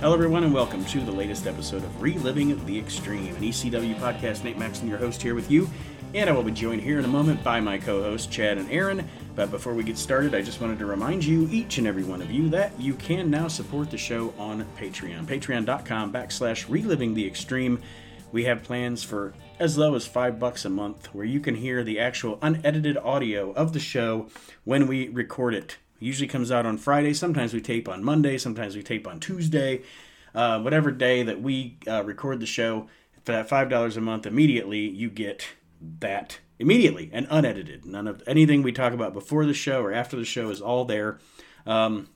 Hello, everyone, and welcome to the latest episode of Reliving the Extreme, an ECW podcast. Nate Maxon, your host, here with you, and I will be joined here in a moment by my co hosts, Chad and Aaron. But before we get started, I just wanted to remind you, each and every one of you, that you can now support the show on Patreon. Patreon.com backslash reliving the extreme. We have plans for as low as five bucks a month, where you can hear the actual unedited audio of the show when we record it. It usually comes out on Friday. Sometimes we tape on Monday. Sometimes we tape on Tuesday. Uh, whatever day that we uh, record the show, for that five dollars a month, immediately you get that immediately and unedited. None of anything we talk about before the show or after the show is all there. Um,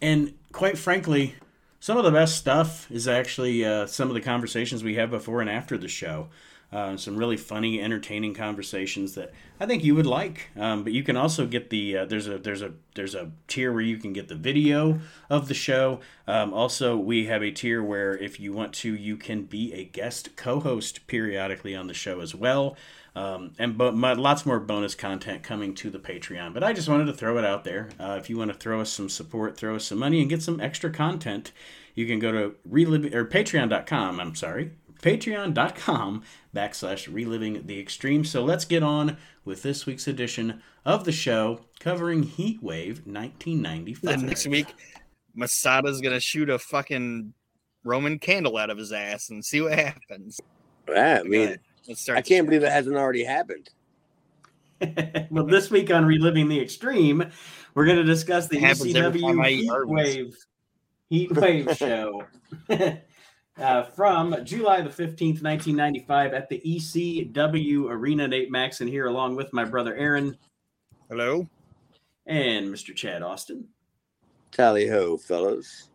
and quite frankly, some of the best stuff is actually uh, some of the conversations we have before and after the show. Uh, some really funny, entertaining conversations that I think you would like. Um, but you can also get the uh, there's a there's a there's a tier where you can get the video of the show. Um, also, we have a tier where if you want to, you can be a guest co-host periodically on the show as well. Um, and but lots more bonus content coming to the Patreon. But I just wanted to throw it out there. Uh, if you want to throw us some support, throw us some money, and get some extra content, you can go to relive or Patreon.com. I'm sorry, Patreon.com backslash reliving the extreme. So let's get on with this week's edition of the show covering Heat Wave 1995. Then next week, Masada's gonna shoot a fucking Roman candle out of his ass and see what happens. Yeah, I mean, I can't believe it hasn't already happened. well, this week on Reliving the Extreme, we're going to discuss the ECW Heat Wave Heat Wave show uh, from July the 15th, 1995, at the ECW Arena. Nate Maxon here, along with my brother Aaron. Hello. And Mr. Chad Austin. Tally ho, fellas.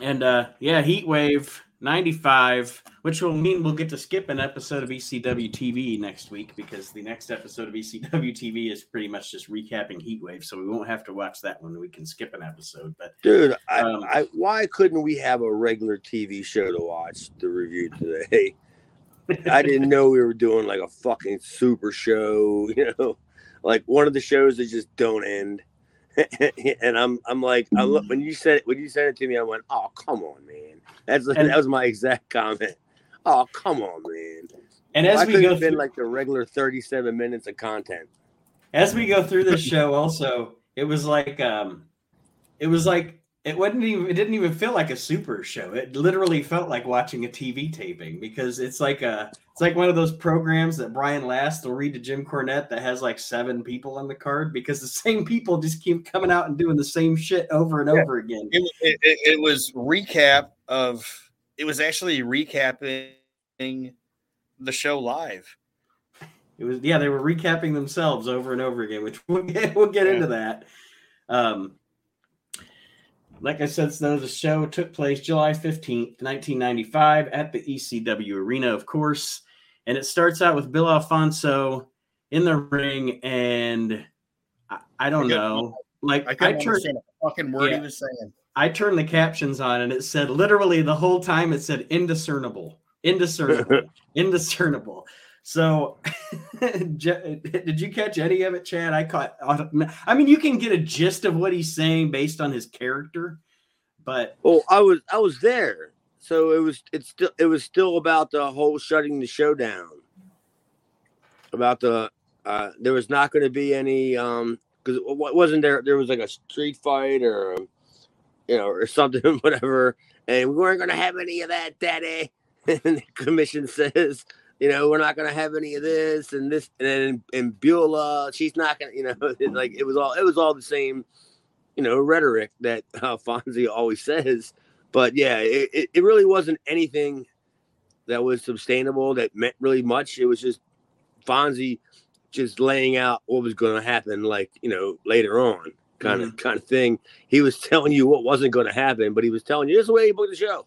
And uh, yeah, Heat Wave 95, which will mean we'll get to skip an episode of ECW TV next week because the next episode of ECW TV is pretty much just recapping Heatwave, so we won't have to watch that one. We can skip an episode. But dude, um, I, I, why couldn't we have a regular TV show to watch the review today? I didn't know we were doing like a fucking super show, you know, like one of the shows that just don't end. and I'm I'm like I look when you said it when you said it to me, I went, oh come on, man. That's and, that was my exact comment. Oh come on, man. And as I we go, through, been like the regular 37 minutes of content. As we go through this show, also, it was like um, it was like it wasn't even it didn't even feel like a super show it literally felt like watching a tv taping because it's like a it's like one of those programs that brian last will read to jim cornette that has like seven people on the card because the same people just keep coming out and doing the same shit over and yeah. over again it, it, it, was recap of it was actually recapping the show live it was yeah they were recapping themselves over and over again which we'll get, we'll get yeah. into that um like I said, so the show took place July 15th, 1995, at the ECW Arena, of course. And it starts out with Bill Alfonso in the ring, and I, I don't I know. Like I, I turned a fucking word yeah, he was saying. I turned the captions on, and it said literally the whole time. It said indiscernible, indiscernible, indiscernible. So, did you catch any of it, Chad? I caught. I mean, you can get a gist of what he's saying based on his character, but oh, I was I was there, so it was it's still it was still about the whole shutting the show down. About the uh, there was not going to be any um because what wasn't there there was like a street fight or you know or something whatever, and we weren't going to have any of that, Daddy. And the commission says you know, we're not gonna have any of this and this, and then and Beulah, she's not gonna, you know, like it was all it was all the same, you know, rhetoric that Fonzie always says. But yeah, it, it really wasn't anything that was sustainable that meant really much. It was just Fonzie just laying out what was going to happen, like you know, later on, kind mm-hmm. of kind of thing. He was telling you what wasn't going to happen, but he was telling you this is the way he booked the show.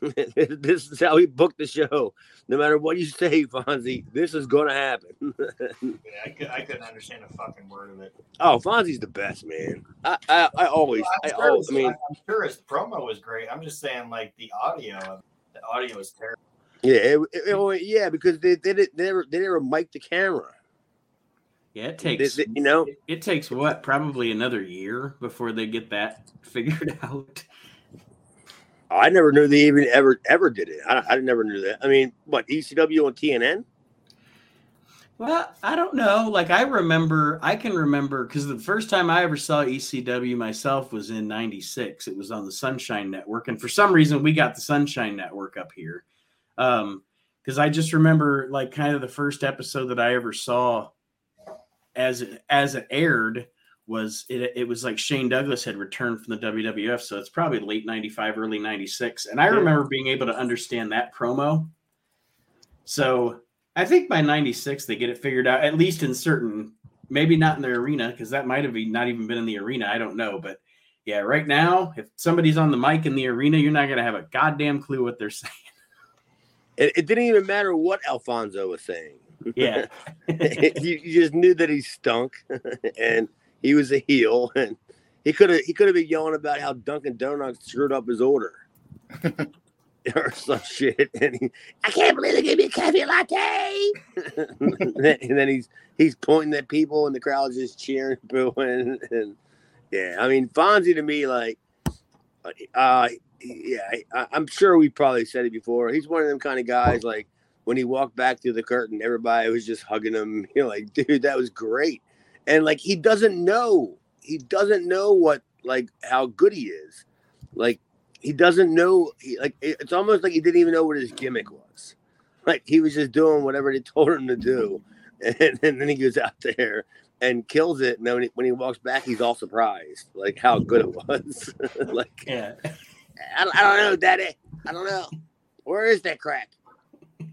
this is how he booked the show. No matter what you say, Fonzie, this is going to happen. yeah, I, could, I couldn't understand a fucking word of it. Oh, Fonzie's the best, man. I I, I always, well, I, always, I mean, I'm sure his promo was great. I'm just saying, like the audio, the audio was terrible. Yeah, it, it, it, yeah, because they, they, they never they never mic the camera. Yeah, it takes you know it takes what probably another year before they get that figured out. I never knew they even ever ever did it. I, I never knew that. I mean, what ECW on TNN? Well, I don't know. Like I remember, I can remember because the first time I ever saw ECW myself was in '96. It was on the Sunshine Network, and for some reason, we got the Sunshine Network up here. Um, because I just remember like kind of the first episode that I ever saw as it, as it aired was it, it was like Shane Douglas had returned from the WWF, so it's probably late '95, early '96, and I remember being able to understand that promo. So I think by 96 they get it figured out, at least in certain, maybe not in the arena, because that might have been not even been in the arena. I don't know. But yeah, right now, if somebody's on the mic in the arena, you're not gonna have a goddamn clue what they're saying. It, it didn't even matter what Alfonso was saying. Yeah. you, you just knew that he stunk and he was a heel and he could have he could have been yelling about how Dunkin' Donuts screwed up his order. or some shit. And he, I can't believe they gave me a cafe latte. and then he's he's pointing at people, and the crowd's just cheering, booing, and yeah. I mean, Fonzie to me, like, uh, yeah, I, I'm sure we probably said it before. He's one of them kind of guys, like when he walked back through the curtain, everybody was just hugging him. You know, like, dude, that was great. And like, he doesn't know, he doesn't know what like how good he is. Like he doesn't know he, like it's almost like he didn't even know what his gimmick was like he was just doing whatever they told him to do and, and then he goes out there and kills it and then when he, when he walks back he's all surprised like how good it was like yeah I, I don't know daddy i don't know where is that crack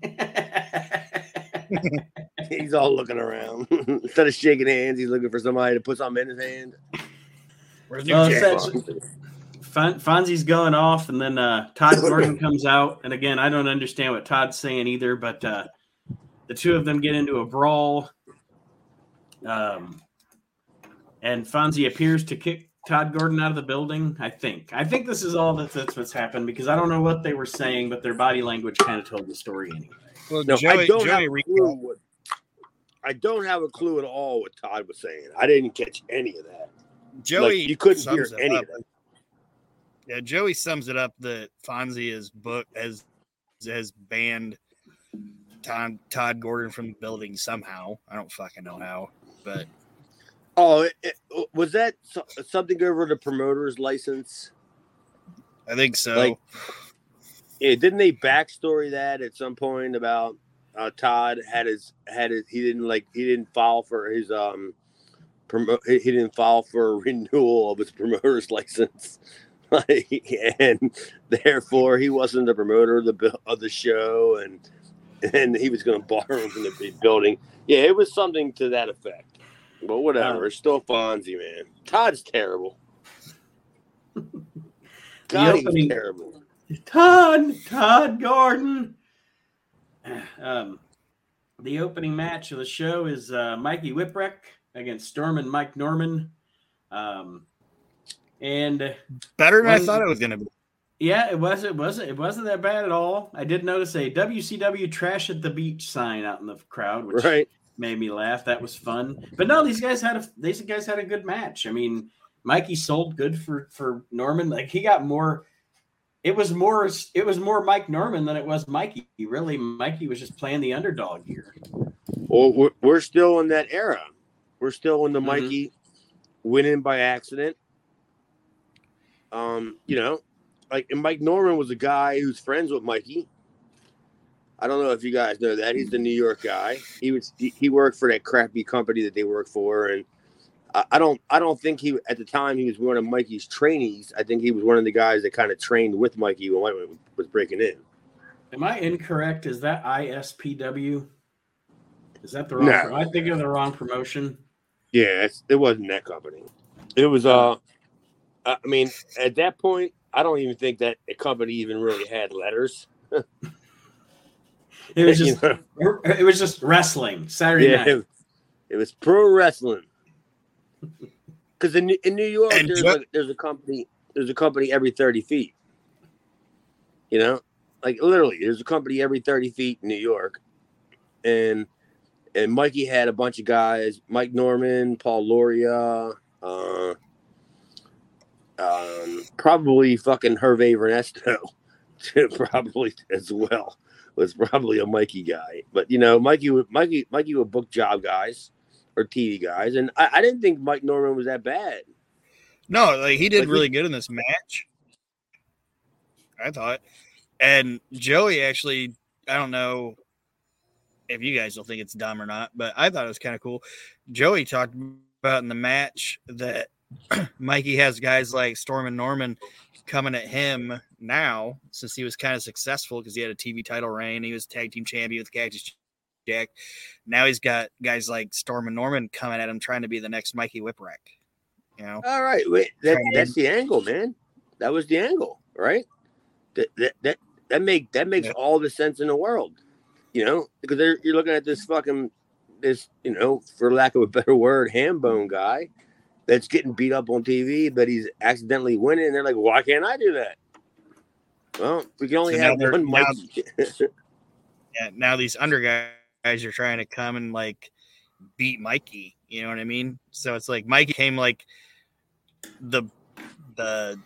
he's all looking around instead of shaking hands he's looking for somebody to put something in his hand Where's Well, New Jack? Fon- Fonzie's going off, and then uh, Todd Gordon comes out. And again, I don't understand what Todd's saying either, but uh, the two of them get into a brawl. Um, and Fonzie appears to kick Todd Gordon out of the building. I think. I think this is all that, that's what's happened because I don't know what they were saying, but their body language kind of told the story anyway. Well, no i don't have a clue what i don't have a clue at all what todd was saying i didn't catch any of that Joey, like, you couldn't hear sums any up. of that Yeah, Joey sums it up that Fonzie is book has has banned Todd, Todd Gordon from the building somehow. I don't fucking know how, but Oh, it, it, was that so- something over the promoter's license? I think so. Like- Yeah, didn't they backstory that at some point about uh, Todd had his had his he didn't like he didn't file for his um promo he didn't file for a renewal of his promoter's license. Like, and therefore he wasn't the promoter of the of the show, and and he was going to him from the building. Yeah, it was something to that effect. But whatever, Um, it's still Fonzie, man. Todd's terrible. God, he's opening- terrible. Todd, Todd Gordon. Um, the opening match of the show is uh, Mikey Whipwreck against Storm and Mike Norman. Um, and better than I thought it was gonna be. yeah, it was it wasn't it wasn't that bad at all. I did notice a WCW trash at the beach sign out in the crowd, which Right. Made me laugh. That was fun. But no, these guys had a these guys had a good match. I mean, Mikey sold good for for Norman. Like he got more. It was more. It was more Mike Norman than it was Mikey. Really, Mikey was just playing the underdog here. Well, we're, we're still in that era. We're still in the Mhm. Mikey winning by accident. Um, you know, like and Mike Norman was a guy who's friends with Mikey. I don't know if you guys know that he's the New York guy. He was he, he worked for that crappy company that they work for, and I, I don't I don't think he at the time he was one of Mikey's trainees. I think he was one of the guys that kind of trained with Mikey when Mikey was breaking in. Am I incorrect? Is that ISPW? Is that the wrong? No. I think of the wrong promotion. Yeah, it's, it wasn't that company. It was uh, I mean, at that point, I don't even think that the company even really had letters. It was You just know? it was just wrestling Saturday yeah, night. it, it was pro wrestling. Because in in New York, there's ju- a, there's a company there's a company every thirty feet. You know, like literally, there's a company every thirty feet in New York, and and Mikey had a bunch of guys: Mike Norman, Paul Loria, uh, um, probably fucking Hervé Ernesto, probably as well. Was probably a Mikey guy, but you know, Mikey, would- Mikey, Mikey would book job guys or TV guys, and I, I didn't think Mike Norman was that bad. No, like he did Like, really good in this match. I thought. And Joey actually, I don't know if you guys will think it's dumb or not, but I thought it was kind of cool. Joey talked about in the match that Mikey has guys like Storm and Norman coming at him now since he was kind of successful because he had a TV title reign. He was tag team champion with Cactus Jack. Now he's got guys like Storm and Norman coming at him trying to be the next Mikey Whipwreck. You know? All right, wait, that, that's the angle, man. That was the angle, right? That that that, that make that makes Yeah. all the sense in the world, you know, because you're looking at this fucking this, you know, for lack of a better word, ham bone guy that's getting beat up on TV, but he's accidentally winning. And they're like, why can't I do that? Well, we can only So have they're- one now- Mikey. yeah, now these under guys are trying to come and like beat Mikey. You know what I mean? So it's like Mikey came like the the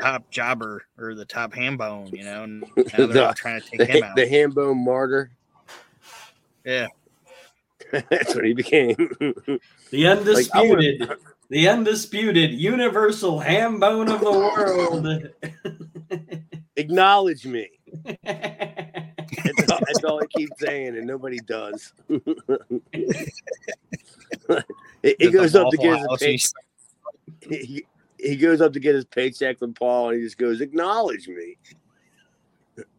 top jobber or the top ham bone, you know, and now they're all trying to the, take him out. the ham bone martyr. Yeah. that's what he became. The I would've- undisputed, the undisputed universal ham bone of the world. Acknowledge me. That's all, that's all I keep saying, and nobody does. he, he The goes up to get his House, pay, he, he goes up to get his paycheck from Paul, and he just goes, "Acknowledge me."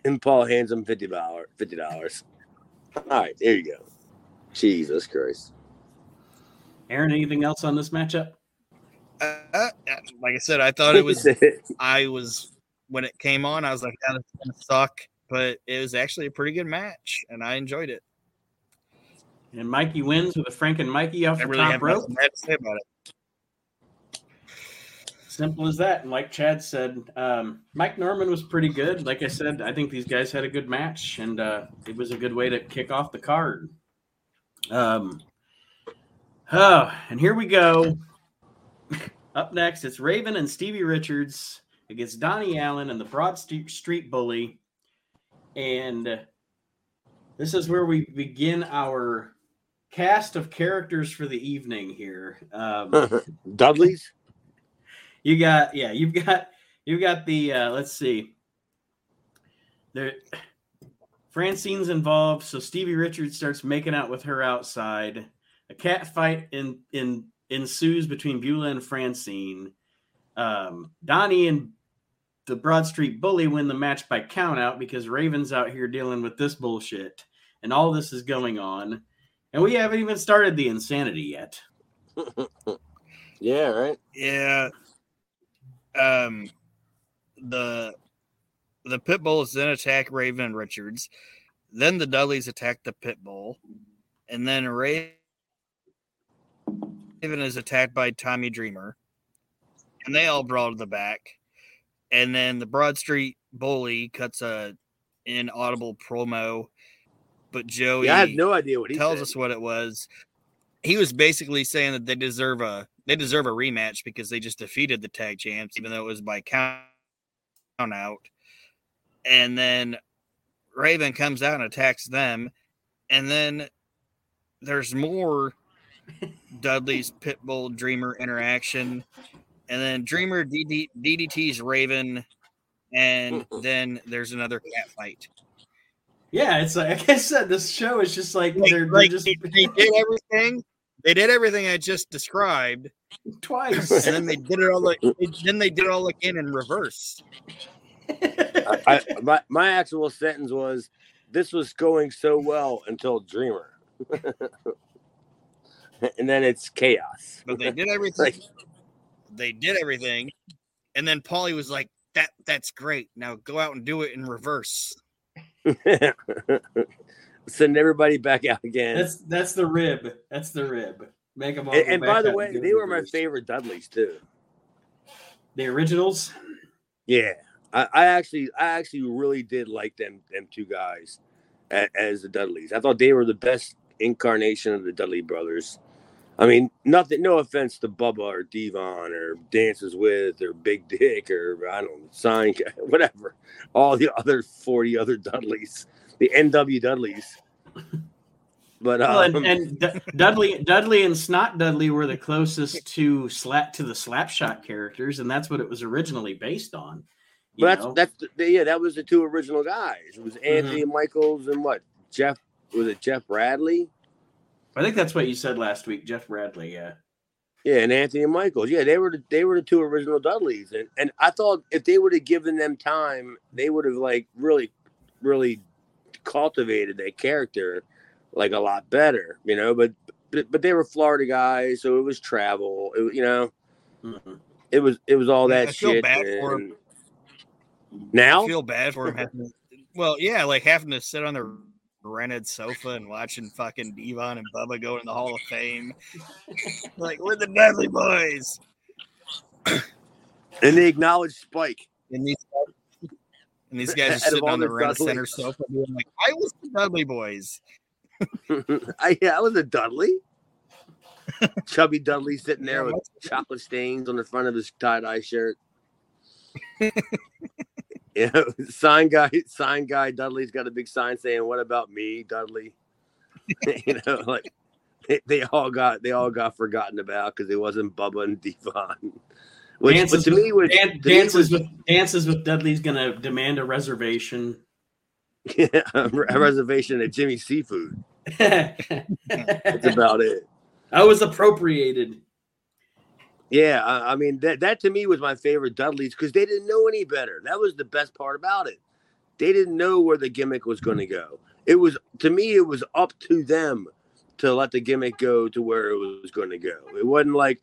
And Paul hands him fifty dollars. Fifty dollars. All right, there you go. Jesus Christ. Aaron, anything else on this matchup? uh, uh, like I said, I thought it was I was when it came on, I was like, "Yeah, this is gonna suck," but it was actually a pretty good match, and I enjoyed it. And Mikey wins with a Frank and Mikey off I the really top rope. nothing to say about it. Simple as that. And like Chad said, um, Mike Norman was pretty good. Like I said, I think these guys had a good match, and uh, it was a good way to kick off the card. Um, oh, and here we go. Up next, it's Raven and Stevie Richards against Donnie Allen and the Broad Street, Street Bully. And this is where we begin our cast of characters for the evening here. Um, Dudley's. you got yeah, you've got you've got the uh let's see. There Francine's involved, so Stevie Richards starts making out with her outside. A cat fight in in ensues between Beulah and Francine. Um, Donnie and the Broad Street Bully win the match by count out because Raven's out here dealing with this bullshit. And all this is going on. And we haven't even started the insanity yet. yeah, right. Yeah. Um the the pit bulls then attack Raven and Richards. Then the Dudleys attack the pit bull. And then Raven is attacked by Tommy Dreamer. And they all brawl to the back. And then the Broad Street bully cuts a inaudible promo. But Joey Yeah, I have no idea what he tells said. us what it was. He was basically saying that they deserve a they deserve a rematch because they just defeated the tag champs, even though it was by count out. And then Raven comes out and attacks them, and then there's more Dudley's Pitbull Dreamer interaction, and then Dreamer DD, DDT's Raven, and then there's another cat fight. Yeah, it's like, like I said, this show is just like Like, they're, they're like, just they, they did everything. They did everything I just described, twice. and then they did it all like then they did it all again in reverse. I, I, my, my actual sentence was, "This was going so well until Dreamer," and then it's chaos. But they did everything. Like- they did everything, and then Paulie was like, "That that's great. Now go out and do it in reverse." Send everybody back out again. that's that's the rib. That's the rib. Make them all. and and by the way, they were my favorite Dudleys too. The originals. Yeah, I, I actually, I actually really did like them, them two guys as, as the Dudleys. I thought they were the best incarnation of the Dudley brothers. I mean, nothing. No offense to Bubba or D-Von or Dances with or Big Dick or I don't know, Sign whatever. All the other forty other Dudleys, the NW Dudleys. But Well, um, and, and D- Dudley, Dudley, and Snot Dudley were the closest to slap to the Slapshot characters, and that's what it was originally based on. but that's know? that's the, yeah, that was the two original guys. It was Anthony Michaels and what Jeff was it Jeff Bradley? I think that's what you said last week, Jeff Bradley. Yeah, Yeah, and Anthony and Michaels. Yeah, they were the, they were the two original Dudleys, and and I thought if they would have given them time, they would have like really, really cultivated their character like a lot better, you know. But but, but they were Florida guys, so it was travel. It, you know, Mhm. it was it was all Yeah, that I feel shit. bad for and- Now, I feel bad for him having well, yeah, like having to sit on the rented sofa and watching fucking D-Von and Bubba go in the Hall of Fame. like, we're the Dudley boys. and they acknowledged Spike. And these guys, and these guys are sitting on the the rent center sofa being like, I was the Dudley boys. I yeah, I was a Dudley. Chubby Dudley sitting there with chocolate stains on the front of his tie dye shirt. Yeah, sign guy, sign guy Dudley's got a big sign saying, "What about me, Dudley?" you know, like they, they all got they all got forgotten about because it wasn't Bubba and D-Von. Which, Dances to me was Dan- to me dances was- with dances with Dudley's gonna demand a reservation. yeah, a reservation at Jimmy Seafood. That's about it. I was appropriated. Yeah, I, I mean that that to me was my favorite Dudleys because they didn't know any better. That was the best part about it. They didn't know where the gimmick was going to go. It was to me, it was up to them to let the gimmick go to where it was going to go. It wasn't like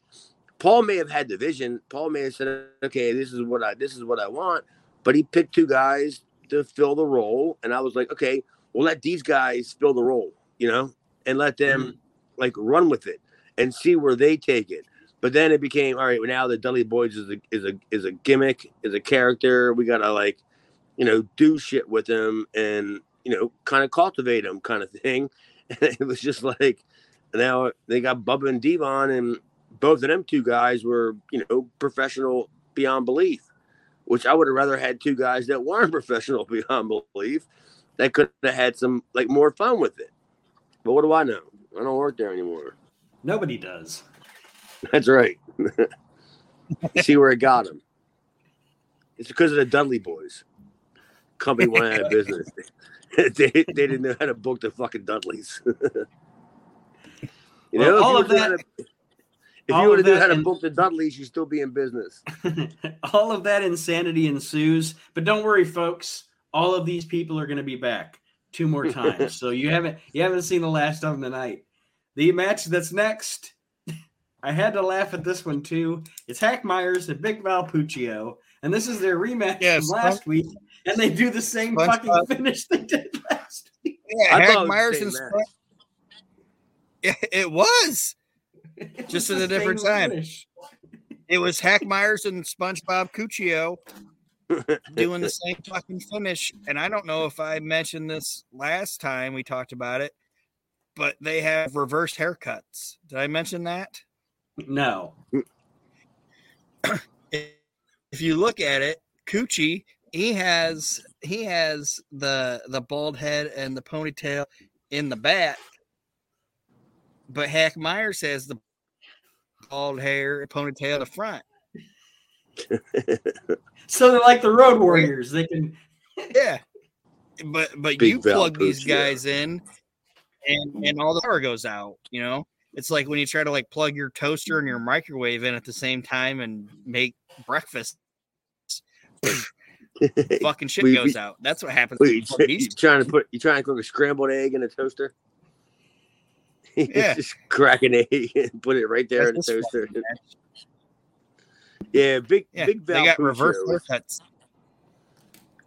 Paul may have had the vision. Paul may have said, "Okay, this is what I this is what I want," but he picked two guys to fill the role, and I was like, "Okay, we'll let these guys fill the role, you know, and let them mm-hmm. like run with it and see where they take it." But then it became all right. Well, now the Dudley Boys is a is a is a gimmick, is a character. We gotta like, you know, do shit with them and you know, kind of cultivate them, kind of thing. And it was just like now they got Bubba and D-Von, and both of them two guys were you know professional beyond belief. Which I would have rather had two guys that weren't professional beyond belief that could have had some like more fun with it. But what do I know? I don't work there anymore. Nobody does. That's right. See where it got him. It's because of the Dudley boys. Company went out of business. they, they didn't know how to book the fucking Dudleys. you Well, know, all if of you that- if you would have that how to book the Dudleys, you'd still be in business. all of that insanity ensues. But don't worry, folks. All of these people are going to be back two more times. so you haven't you haven't seen the last of them tonight. The match that's next, I had to laugh at this one too. It's Hack Myers and Big Val Puccio, and this is their rematch Yeah, from last week, and they do the same SpongeBob- fucking finish they did last week. Yeah, I it Hack was Myers and. Spon- Yeah, it was. It Just was at a different time. finish. It was Hack Myers and SpongeBob Cuccio doing the same fucking finish. And I don't know if I mentioned this last time we talked about it, but they have reversed haircuts. Did I mention that? No. If you look at it, Coochie, he has he has the the bald head and the ponytail in the back, but Hack Myers has the bald hair and ponytail in the front. So they're like the Road Warriors. They can Yeah. But but Big you Val plug these Puccio. guys in and and all the power goes out, you know? It's like when you try to like plug your toaster and your microwave in at the same time and make breakfast, fucking shit We- goes we- out. That's what happens. Wait, you, you plug you trying to put you trying to cook a scrambled egg in a toaster? Yeah. just crack an egg and put it right there in the toaster. Yeah, big Yeah, big they got Val reverse haircuts.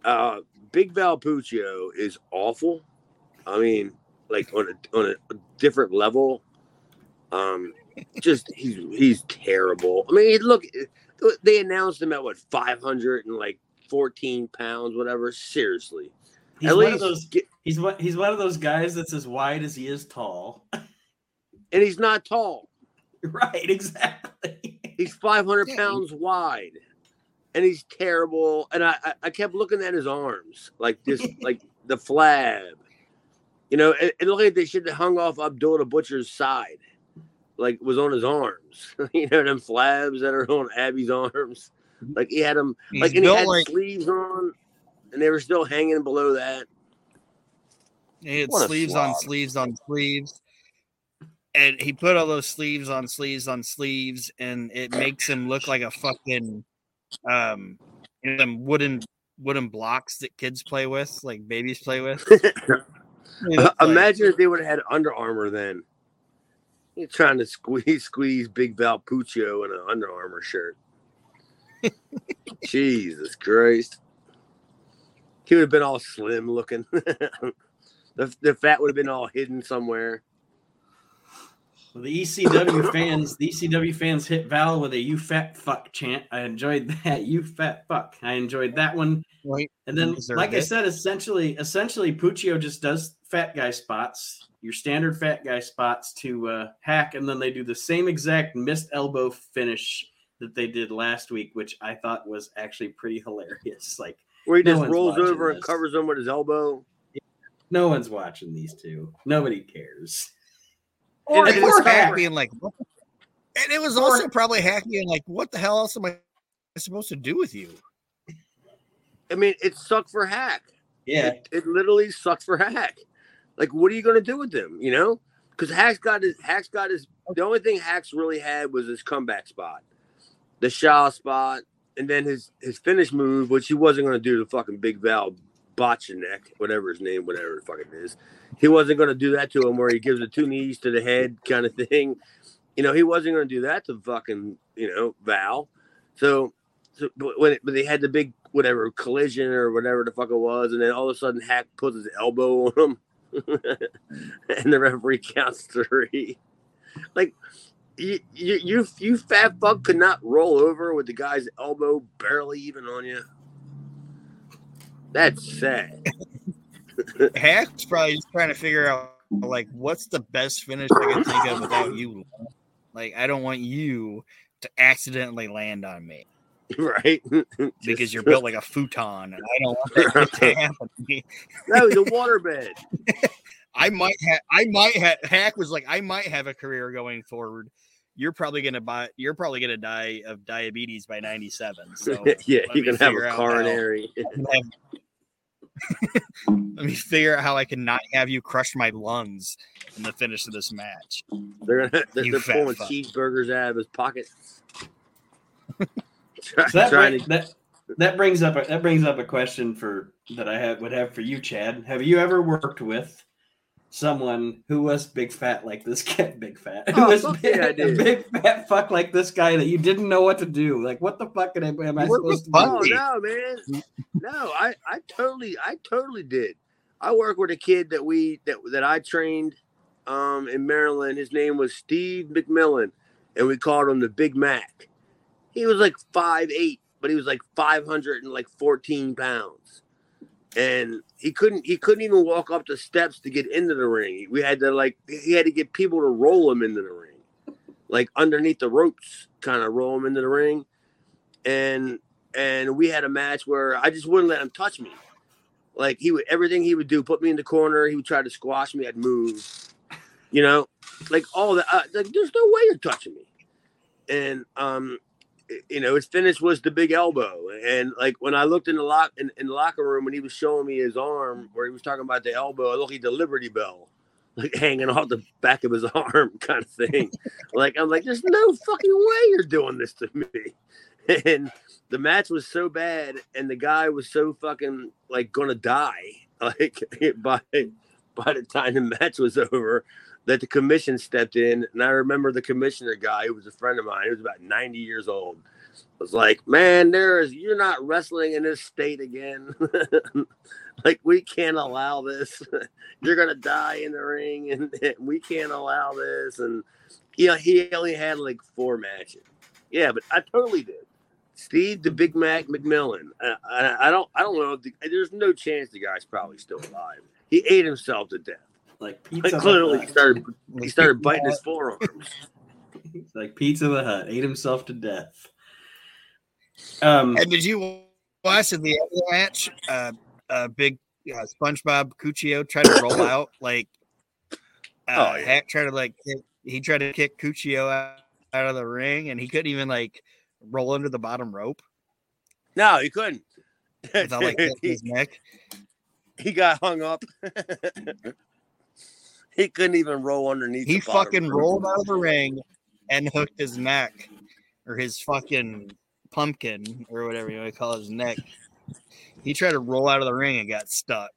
uh Big Val Puccio is awful. I mean, like on a on a different level. Um, just he's he's terrible. I mean, look, they announced him at what five hundred and like fourteen pounds, whatever. Seriously, he's at one least of those get, he's one he's one of those guys that's as wide as he is tall. and he's not tall. Right, exactly. He's 500 Yeah, pounds wide, and he's terrible. And I, I, I kept looking at his arms, like this, like the flab. You know, it, it looked like they should have hung off Abdullah the Butcher's side, like was on his arms. you know, them flabs that are on Abby's arms. Like he had them, He's like and he had like sleeves on, and they were still hanging below that. he had sleeves on sleeves on sleeves. And he put all those sleeves on sleeves on sleeves, and it makes him look like a fucking um you know, them wooden wooden blocks that kids play with, like babies play with. Like- Imagine if they would have had Under Armour then. You're trying to squeeze squeeze Big Val Puccio in an Under Armour shirt. Jesus Christ. He would have been all slim looking. the, the fat would have been all hidden somewhere. Well, the ECW fans, the ECW fans hit Val with a "you fat fuck" chant. I enjoyed that. You fat fuck. I enjoyed that one. Right. And then, Deserved like I said, essentially, essentially, Puccio just does fat guy spots, your standard fat guy spots to uh, hack, and then they do the same exact missed elbow finish that they did last week, which I thought was actually pretty hilarious. Like Where he No just rolls watching over and covers him with his elbow. no one's watching these two. Nobody cares. Or And it was Hack. hack being like, and it was Poor- also probably hack being like, what the hell else am I supposed to do with you? I mean, it sucked for Hack. Yeah, It, it literally sucked for Hack. Like, what are you going to do with him? You know, because Hack's got his Hack's got his. The only thing Hack's really had was his comeback spot, the Shaw spot, and then his his finish move, which he wasn't going to do the fucking Big Val Botchanek, whatever his name, whatever the fuck it is. He wasn't going to do that to him, where he gives the two knees to the head kind of thing. You know, he wasn't going to do that to fucking you know Val. So, so but when it, but they had the big whatever collision or whatever the fuck it was, and then all of a sudden Hack puts his elbow on him, and the referee counts three. Like you, you, you, fat fuck could not roll over with the guy's elbow barely even on you. That's sad. Hack's probably just trying to figure out like what's the best finish I can think of without you. Like I don't want you to accidentally land on me right? because you're built like a futon, and I don't want that to happen. No, he's a waterbed. I might have, I might have. Hack was like, I might have a career going forward. You're probably gonna buy. You're probably gonna die of diabetes by 97. So yeah, you can have a coronary. let me figure out how I can not have you crush my lungs in the finish of this match. They're gonna they're, they're pulling fuck. cheeseburgers out of his pocket. Try- So that, bring- to- that that brings up a, that brings up a question for that I have would have for you, Chad. Have you ever worked with someone who was big fat like this guy? Big fat, who Oh, was big, yeah, I a did. big fat fuck like this guy that you didn't know what to do? Like, what the fuck am I, am I You supposed to do? Oh no, man. No, I, I totally I totally did. I work with a kid that we that that I trained um in Maryland. His name was Steve McMillan, and we called him the Big Mac. He was like five eight, but he was like five hundred and like fourteen pounds. And he couldn't he couldn't even walk up the steps to get into the ring. We had to like he had to get people to roll him into the ring. Like underneath the ropes, kind of roll him into the ring. And and we had a match where I just wouldn't let him touch me. Like he would everything he would do, put me in the corner. He would try to squash me. I'd move, you know, like all that. Uh, like there's no way you're touching me. And um, you know, his finish was the big elbow. And like when I looked in the lock in, in the locker room when he was showing me his arm, where he was talking about the elbow, I looked at the Liberty Bell. Like hanging off the back of his arm, kind of thing. like I'm like, there's no fucking way you're doing this to me. And the match was so bad and the guy was so fucking like gonna die like by by the time the match was over that the commission stepped in and i remember the commissioner guy who was a friend of mine he was about 90 years old was like man there is you're not wrestling in this state again like we can't allow this you're gonna die in the ring and, we can't allow this and yeah he only had like four matches yeah but i totally did Steve the Big Mac McMillan. I, I, I don't I don't know. The, there's no chance the guy's probably still alive. He ate himself to death. Like Like, pizza. Hut clearly, he started he started biting his forearms. Like Pizza the Hut ate himself to death. Um, And did you watch in the other match? Uh, uh, big uh, SpongeBob Cuccio tried to roll out like uh, Oh, yeah. Hack tried to like kick, he tried to kick Cuccio out, out of the ring, and he couldn't even like roll under the bottom rope No, he couldn't. without like hitting he, his neck. he got hung up. he couldn't even roll underneath. He the fucking rope. rolled out of the ring and hooked his neck or his fucking pumpkin or whatever you want to call his neck. He tried to roll out of the ring and got stuck.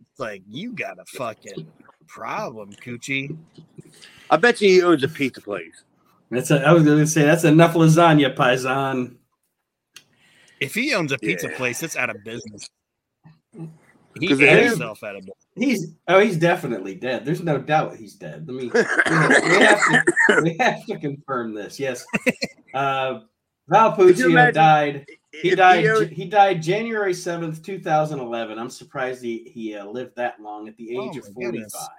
It's like you got a fucking problem, Coochie. I bet you he owns a pizza place. that's a, I was going to say that's enough lasagna, Paisan. If he owns a pizza Yeah. place, it's out of business. He 'Cause ate it is- himself out of business. He's oh, he's definitely dead. There's no doubt he's dead. Let me. we have to we have to confirm this. Yes. Uh, Val Could you Puccio died. He If died. He died January seventh, two thousand eleven. I'm surprised he he uh, lived that long at the Oh age of my forty goodness. five.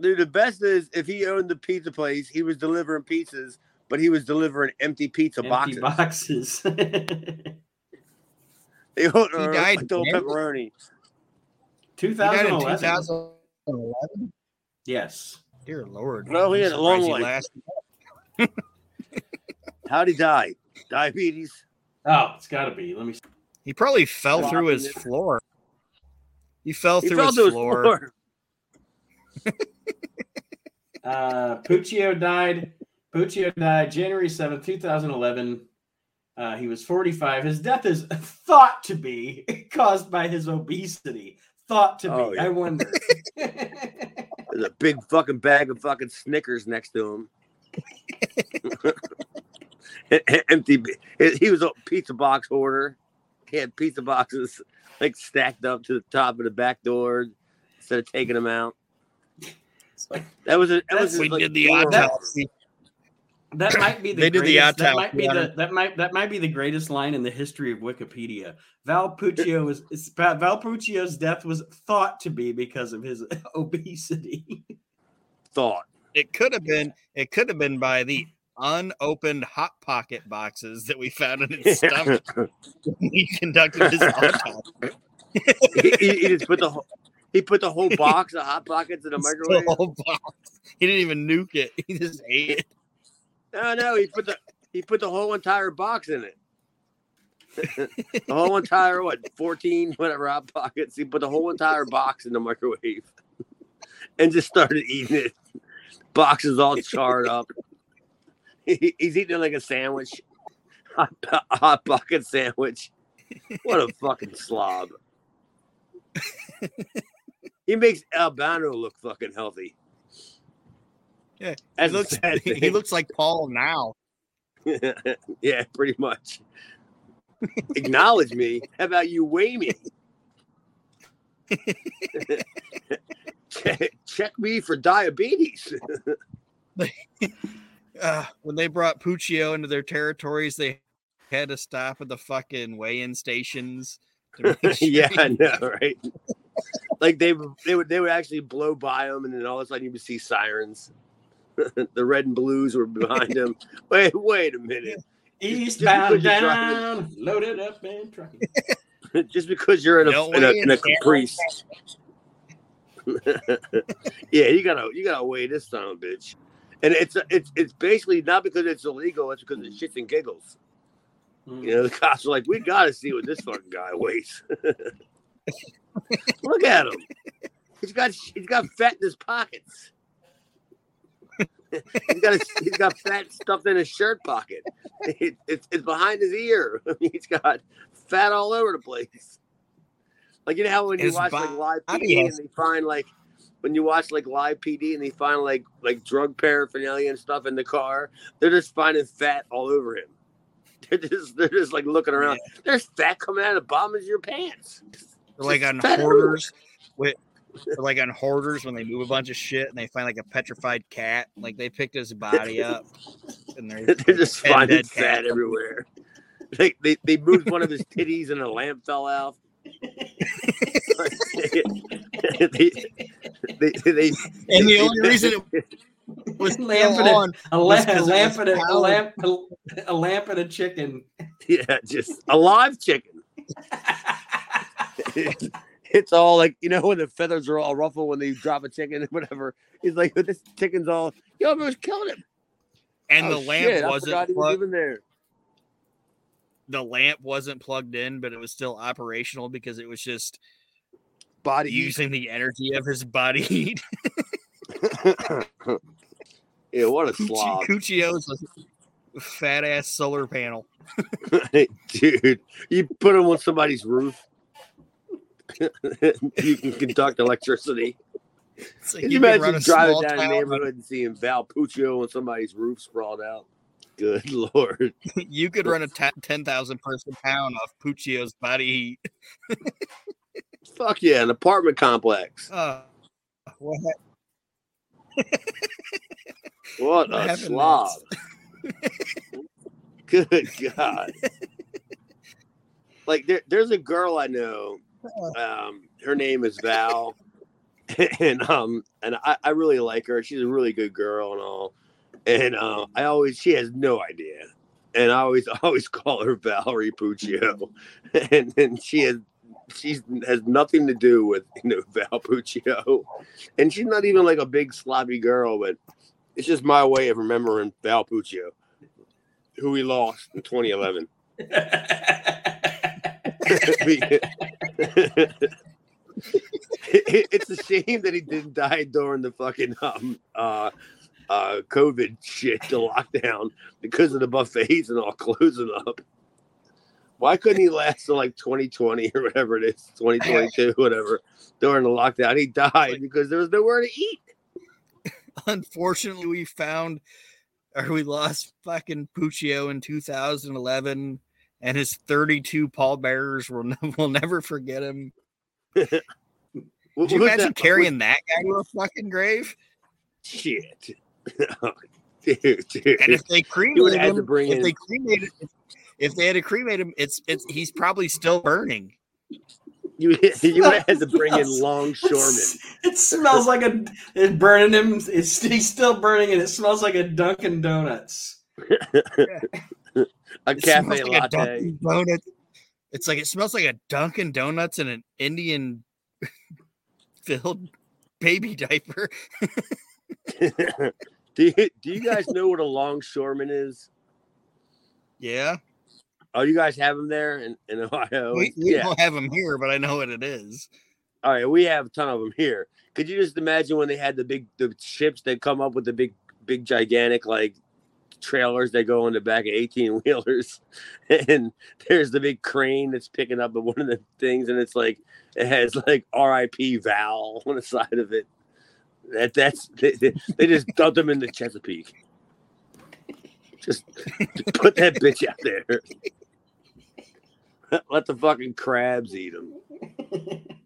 Dude, the best is if he owned the pizza place, he was delivering pizzas, but he was delivering empty pizza Empty boxes. boxes. They owned, He died like the when? pepperoni. Two He died thousand in eleven. 2011. Yes. Dear Lord. No, he had a long surprised life. lasted. How'd he die? Diabetes. Oh, it's got to be. Let me. See. He probably fell Flopping through his it. floor. He fell He through fell his to his floor. floor. Uh, Puccio died. Puccio died January seventh, two thousand eleven. Uh, he was 45. His death is thought to be caused by his obesity. Thought to be. Oh, yeah. I wonder. There's a big fucking bag of fucking Snickers next to him. Empty. He was a pizza box hoarder. He had pizza boxes like stacked up to the top of the back door instead of taking them out. That was a. That was That's- his, We like, did the door- autopsy. That might be the They did the greatest, that might be on the that might that might be the greatest line in the history of Wikipedia. Val Puccio was is- Val Puccio's death was thought to be because of his obesity. thought. It could have been. It could have been by the unopened hot pocket boxes that we found in his stomach he conducted his autopsy. he, he, he just put the whole, he put the whole box of hot pockets in the The microwave. whole box. He didn't even nuke it. He just ate it. No, no, he put the he put the whole entire box in it. the whole entire what fourteen whatever hot pockets. He put the whole entire box in the microwave and just started eating it. Box is all charred up. He, he's eating it like a sandwich, hot, hot pocket sandwich. What a fucking slob. he makes Albano look fucking healthy. Yeah, He That's looks. He looks like Paul now. yeah, pretty much. Acknowledge me. How about you weigh me? check, check me for diabetes. uh, when they brought Puccio into their territories, they had to stop at the fucking weigh-in stations. sure yeah, I know, right? like they they would they would actually blow by them, and then all of a sudden you would see sirens. the red and blues were behind him. Wait, wait a minute. Eastbound because driving- down, loaded up and trucking. Just because you're in a No in a, in a caprice. yeah, you gotta you gotta weigh this son of a bitch. And it's it's it's basically not because it's illegal, it's because it's shits and giggles. Hmm. You know, the cops are like, we gotta see what this fucking guy weighs. Look at him. He's got he's got fat in his pockets. he's got his, he's got fat stuffed in his shirt pocket. It, it's it's behind his ear. he's got fat all over the place. Like you know how when you His watch like live PD and they find like when you watch like live PD and they find like like drug paraphernalia and stuff in the car, they're just finding fat all over him. They're just they're just like looking around. There's fat coming out of the bottom of your pants. Like on hoarders with they're like on hoarders when they move a bunch of shit and they find like a petrified cat. Like they picked his body up and they're, They're just finding dead fat everywhere. They, they they moved one of his titties and a lamp fell out. they, they, they, they, And the only reason it was lamp still and on. a, Was lamp, a lamp and a, a lamp, a, a lamp and a chicken. Yeah, just a live chicken. It's all like you know when the feathers are all ruffled when they drop a chicken and whatever. He's like, this chicken's all yo, you almost killed him. And Oh, the lamp shit, wasn't forgot he was even there. the lamp wasn't plugged in, but it was still operational because it was just Body heat. using the energy of his body heat. yeah, what a Cucci- slob, Cuccio's a fat ass solar panel. dude. You put him on somebody's roof. you can conduct electricity. It's like Can you you can imagine driving down a town on- neighborhood and seeing Val Puccio on somebody's roof sprawled out? Good lord. You could run a ten thousand person town off Puccio's body heat. Fuck yeah, an apartment complex. Uh, what, What, what a slob. Good God. like there, there's a girl I know. Um, her name is Val. and um and I, I really like her. She's a really good girl and all. And uh, I always she has no idea. And I always always call her Valerie Puccio. and and she has she has nothing to do with you know Val Puccio. And she's not even like a big sloppy girl, but it's just my way of remembering Val Puccio, who we lost in 2011. It- it's a shame that he didn't die during the fucking um uh uh COVID shit, the lockdown, because of the buffets and all closing up. Why couldn't he last till like 2020 or whatever it is, 2022, whatever, during the lockdown? He died because there was nowhere to eat. unfortunately, we found or we lost fucking Puccio in 2011, and his 32 pallbearers will ne- will never forget him. What Could you imagine that- carrying that guy to a fucking grave? shit? dude, dude. And if they You cremated him, bring if in- they cremated, if, if they had to cremate him, it's it's he's probably still burning. You you would have to bring in Smells- longshoremen. It smells like a. It's burning him. It's he's still burning, and it smells like a Dunkin' Donuts. A It cafe like latte. Dunkin' Donut. It's like it smells like a Dunkin' Donuts and an Indian filled baby diaper. do you do you guys know what a longshoreman is? Yeah, Oh, you guys have them there in, in Ohio? we, we yeah. don't have them here, but I know what it is. All right, we have a ton of them here. Could you just imagine when they had the big the ships that come up with the big big gigantic like trailers that go in the back of 18 wheelers and there's the big crane that's picking up one of the things and it's like it has like RIP Val on the side of it. That that's they, they, they just dumped them in the Chesapeake. Just put that bitch out there. Let the fucking crabs eat them.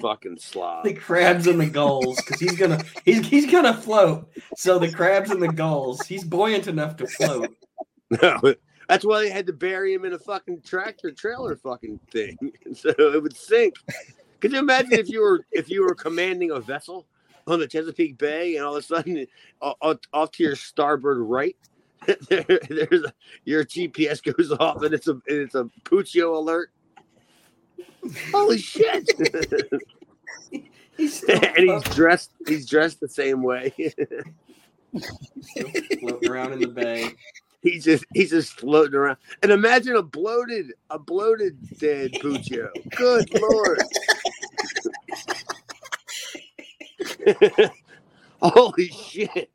Fucking slob. the crabs and the gulls, because he's gonna he's he's gonna float. So the crabs and the gulls, he's buoyant enough to float. No, that's why they had to bury him in a fucking tractor trailer fucking thing, so it would sink. Could you imagine if you were if you were commanding a vessel on the Chesapeake Bay and all of a sudden o- o- off to your starboard right, there, there's a, your GPS goes off and it's a it's a Puccio alert. Holy shit! He's and he's dressed he's dressed the same way. floating around in the bay. he's just he's just floating around. And imagine a bloated a bloated dead Puccio. Good lord. Holy shit.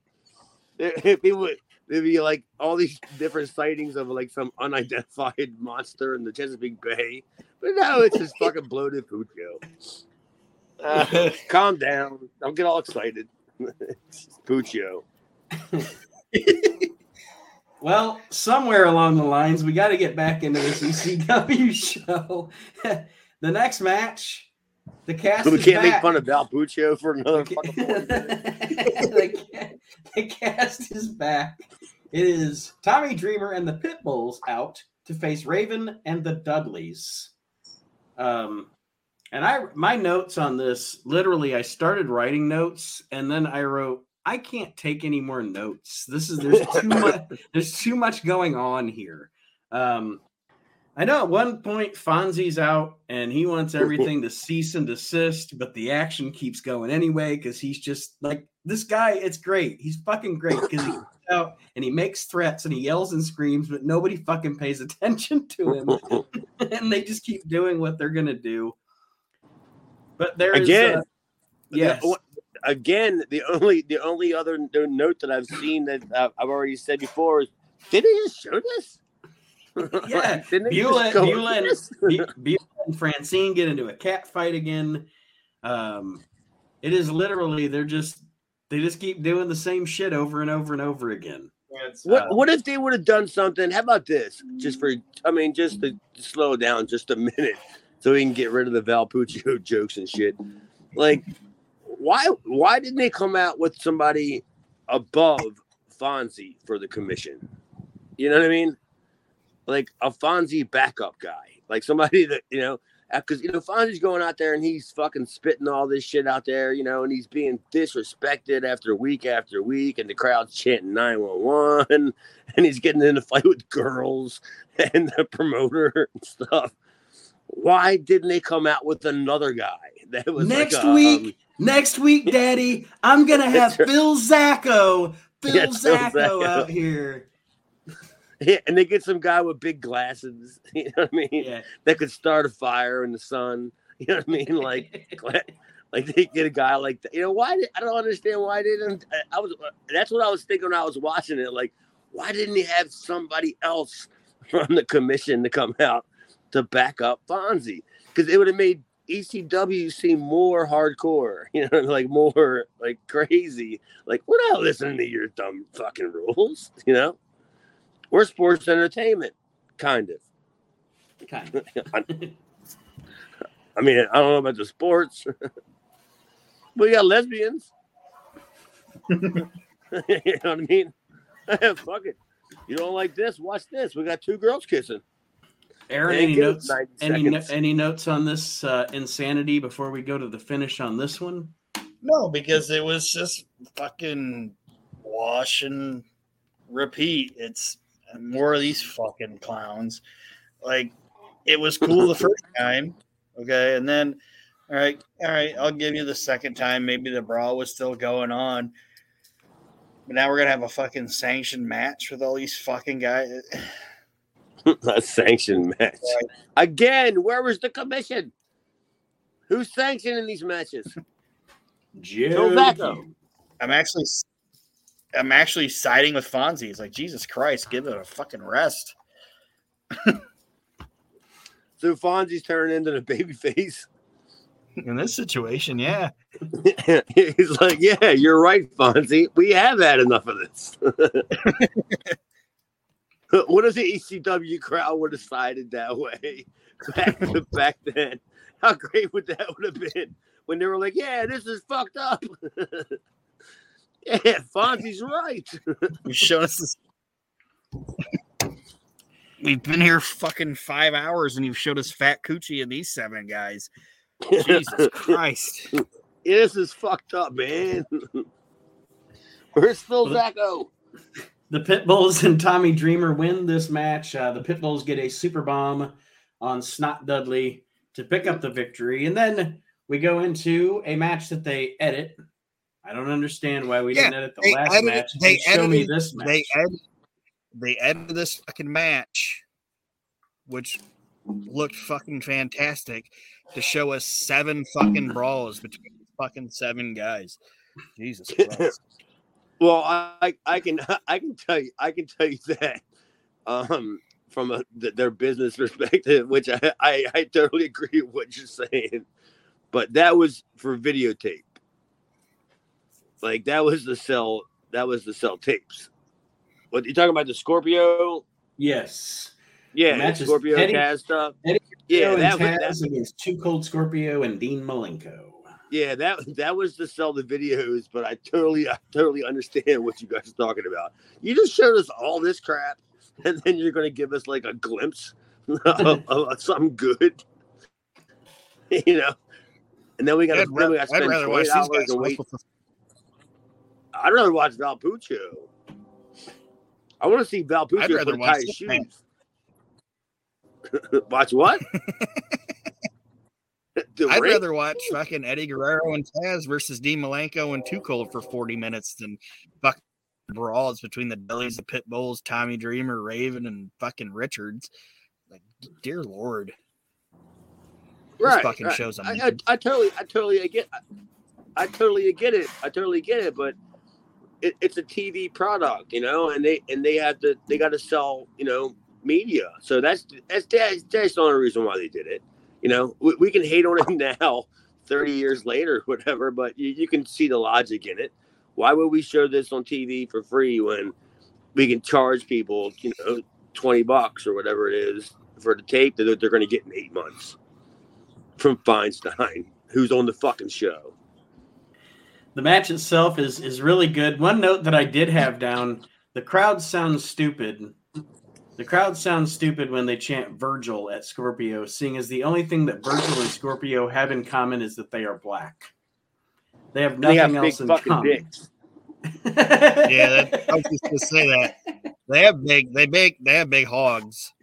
There, it would there'd be like all these different sightings of like some unidentified monster in the Chesapeake Bay. But now it's just fucking bloated Puccio. Uh, calm down. Don't get all excited. Puccio. Well, somewhere along the lines, we got to get back into this ECW show. the next match, the cast We is can't make fun of Val Puccio for another 40 minutes. the, ca- the cast is back. It is Tommy Dreamer and the Pitbulls out to face Raven and the Dudleys. Um, and I my notes on this literally, I started writing notes and then I wrote I can't take any more notes. This is there's too much there's too much going on here. Um I know at one point Fonzie's out and he wants everything to cease and desist, but the action keeps going anyway because he's just like this guy. It's great. He's fucking great because he out and he makes threats and he yells and screams, but nobody fucking pays attention to him, and they just keep doing what they're gonna do. But there's Again, uh, yes, The- again, the only the only other note that I've seen that uh, I've already said before is, did they just show this? Yeah, Didn't they Beulah, Beulah, and, Beulah and Francine get into a cat fight again. Um, it is literally they're just they just keep doing the same shit over and over and over again. What Uh, what if they would have done something? How about this? Just for I mean, just to slow down just a minute so we can get rid of the Val Puccio jokes and shit. Like, why why didn't they come out with somebody above Fonzie for the commission? You know what I mean? Like a Fonzie backup guy, like somebody that you know, because you know Fonzie's going out there and he's fucking spitting all this shit out there, you know, and he's being disrespected after week after week, and the crowd's chanting nine one one, and he's getting in a fight with girls and the promoter and stuff. Why didn't they come out with another guy that was like Next a, week, um, Next week, Daddy, I'm gonna have. Phil Zacko. Phil Yeah, Zacko. out here. Yeah, and they get some guy with big glasses, you know what I mean? Yeah. That could start a fire in the sun. You know what I mean? Like, like they get a guy like that. You know why? Did, I don't understand why they didn't. I, I was. That's what I was thinking when I was watching it. Like, why didn't he have somebody else from the commission to come out to back up Fonzie? Because it would have made ECW seem more hardcore. You know, like more like crazy. Like, we're not listening to your dumb fucking rules. You know, we're sports entertainment, kind of. Kind of. I mean, I don't know about the sports. we got lesbians. you know what I mean? Fuck it. You don't like this? Watch this. We got two girls kissing. Aaron, any notes? Any no, any notes on this uh, insanity before we go to the finish on this one? No, because it was just fucking wash and repeat. It's more of these fucking clowns. Like it was cool the first time, okay, and then all right, all right, I'll give you the second time. Maybe the brawl was still going on, but now we're gonna have a fucking sanctioned match with all these fucking guys. a sanctioned match. Again, where was the commission? Who's sanctioning these matches? Joe Zacko. I'm actually, I'm actually siding with Fonzie. It's like Jesus Christ, give it a fucking rest. So Fonzie's turning into the baby face. In this situation, yeah. He's like, Yeah, you're right, Fonzie. We have had enough of this. what if the ECW crowd would have sided that way back back then? How great would that would have been when they were like, Yeah, this is fucked up. Yeah, Fonzie's right. You've shown us this. We've been here fucking five hours and you've showed us Fat Coochie and these seven guys. Jesus Christ. this is fucked up, man. Where's Phil Zacko? The Pitbulls and Tommy Dreamer win this match. Uh, the Pitbulls get a super bomb on Snot Dudley to pick up the victory. And then we go into a match that they edit. I don't understand why we didn't edit the last edited- match. they They show me this match. They edited, they edited this fucking match, which looked fucking fantastic, to show us seven fucking brawls between fucking seven guys. Jesus Christ. Well, I I can I can tell you I can tell you that um from a, th- their business perspective, which I, I I totally agree with what you're saying, but that was for videotape. Like that was the sell that was the sell tapes. What you talking about the Scorpio? yes. Yeah, The the match is Scorpio Eddie- Taz stuff. Eddie Yeah, Joe that and was Taz against Two Cold Scorpio and Dean Malenko. Yeah, that that was to sell the videos, but I totally I totally understand what you guys are talking about. You just showed us all this crap, and then you're going to give us like a glimpse of, of something good, you know. And then we got I'd, to ra- we got to I'd spend rather twenty watch these dollars guys to wait. for I'd rather watch Val Puccio. I want to see Val Puccio I'd rather watch shoes. watch what? I'd ring? rather watch fucking Eddie Guerrero and Taz versus Dean Malenko and Too Cold for 40 minutes than fucking brawls between the Bellies, the Pit Bulls, Tommy Dreamer, Raven, and fucking Richards. Like, dear Lord. This right, fucking right. show's I, I. I totally, I totally get, I, I totally get it. I totally get it, but it, it's a TV product, you know, and they and they have to, they got to sell, you know, media. So that's that's that's, the only reason why they did it. You know, we, we can hate on it now, thirty years later, whatever, but you, you can see the logic in it. Why would we show this on TV for free when we can charge people, you know, twenty bucks or whatever it is for the tape that they're going to get in eight months? from Feinstein, who's on the fucking show. The match itself is is really good. One note that I did have down: the crowd sounds stupid. The crowd sounds stupid when they chant Virgil at Scorpio, seeing as the only thing that Virgil and Scorpio have in common is that they are black. They have They nothing have big else in common. dicks. Yeah, that, I was just gonna say that. They have big, they big, they have big hogs.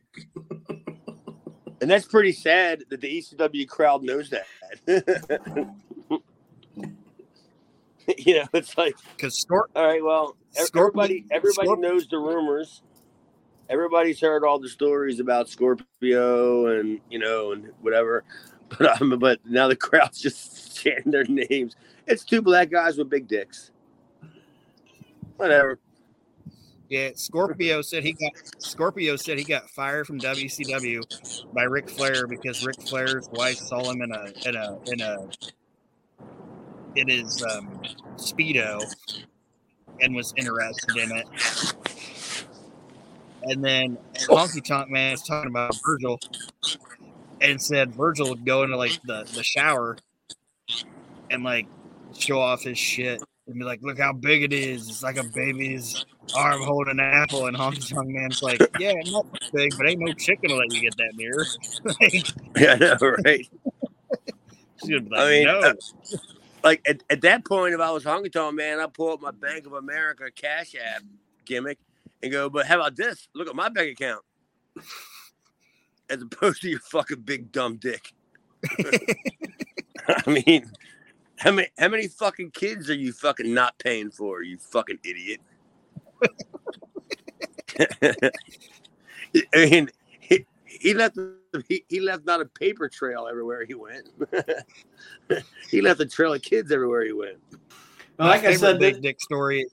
And that's pretty sad that the ECW crowd knows that. you know, it's like, Because Scorp, all right, well, everybody everybody Scorp- knows the rumors. Everybody's heard all the stories about Scorpio and you know and whatever. But um, but now the crowd's just chanting their names. It's two black guys with big dicks. Whatever. yeah, Scorpio said he got Scorpio said he got fired from WCW by Ric Flair because Ric Flair's wife saw him in a in a in a in his um, speedo and was interested in it. And then Honky Tonk Man is talking about Virgil and said Virgil would go into like the, the shower and like show off his shit and be like, look how big it is. It's like a baby's arm holding an apple. And Honky Tonk Man's like, yeah, not big, but ain't no chicken to let you get that near. like, Yeah, I know, right? she's gonna be like, I mean, no. Like at, at that point, if I was Honky Man, I'd pull up my Bank of America Cash App gimmick and go, but how about this? Look at my bank account. As opposed to your fucking big dumb dick. I mean, how many how many fucking kids are you fucking not paying for, you fucking idiot? I mean, he, he left he, he left not a paper trail everywhere he went. he left a trail of kids everywhere he went. Well, like I said, big dick story. is-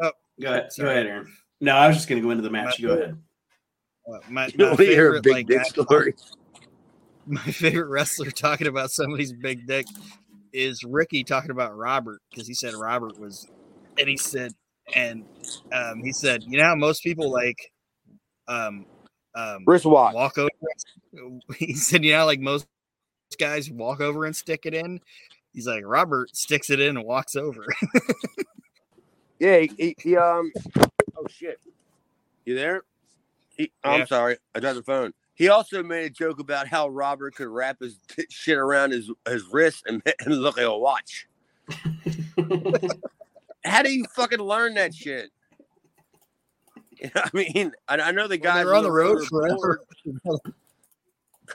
go ahead. Go ahead, Aaron. No, I was just going to go into the match. My- Go ahead. Uh, my, You my when hear a favorite, big like, dick story. my favorite wrestler talking about somebody's big dick is Ricky talking about Robert because he said Robert was, and he said, and um, he said, you know how most people like, um, um, Wristwatch. walk over. He said, you know, like most guys walk over and stick it in. He's like Robert sticks it in and walks over. Yeah, he, he, he um. Oh shit! You there? He, oh, Yeah. I'm sorry, I dropped the phone. He also made a joke about how Robert could wrap his t- shit around his his wrist and, and look at a watch. How do you fucking learn that shit? You know, I mean, I, I know the Well, guys they were on the road forever.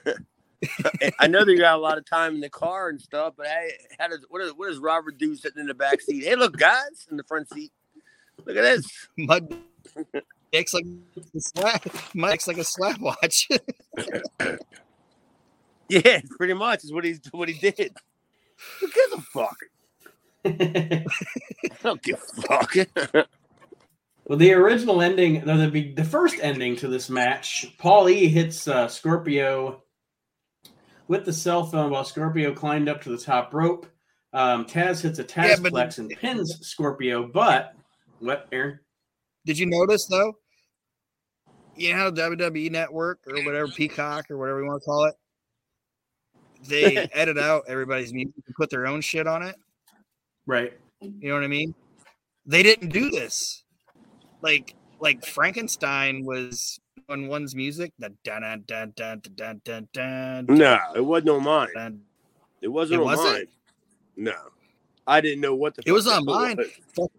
I know they got a lot of time in the car and stuff, but hey, how does what does what does Robert do sitting in the back seat? Hey, look, guys, in the front seat. Look at this. My dick's like a slap. My dick's like a slap watch. Yeah, pretty much is what he's what he did. Who gives a fuck? I don't give a fuck. Well, the original ending, no, the the first ending to this match, Paul E hits uh, Scorpio with the cell phone while Scorpio climbed up to the top rope. Um, Taz hits a Yeah, Tazplex and pins Scorpio, but what, Aaron? Did you notice though? You know how WWE Network or whatever Peacock or whatever you want to call it, they edit out everybody's music and put their own shit on it. Right. You know what I mean? They didn't do this. Like like Frankenstein was on one's music. The dun dun dun dun dun dun dun. no, it wasn't on mine. dun. It wasn't It on wasn't? mine. No, I didn't know what the. It was on mine. was.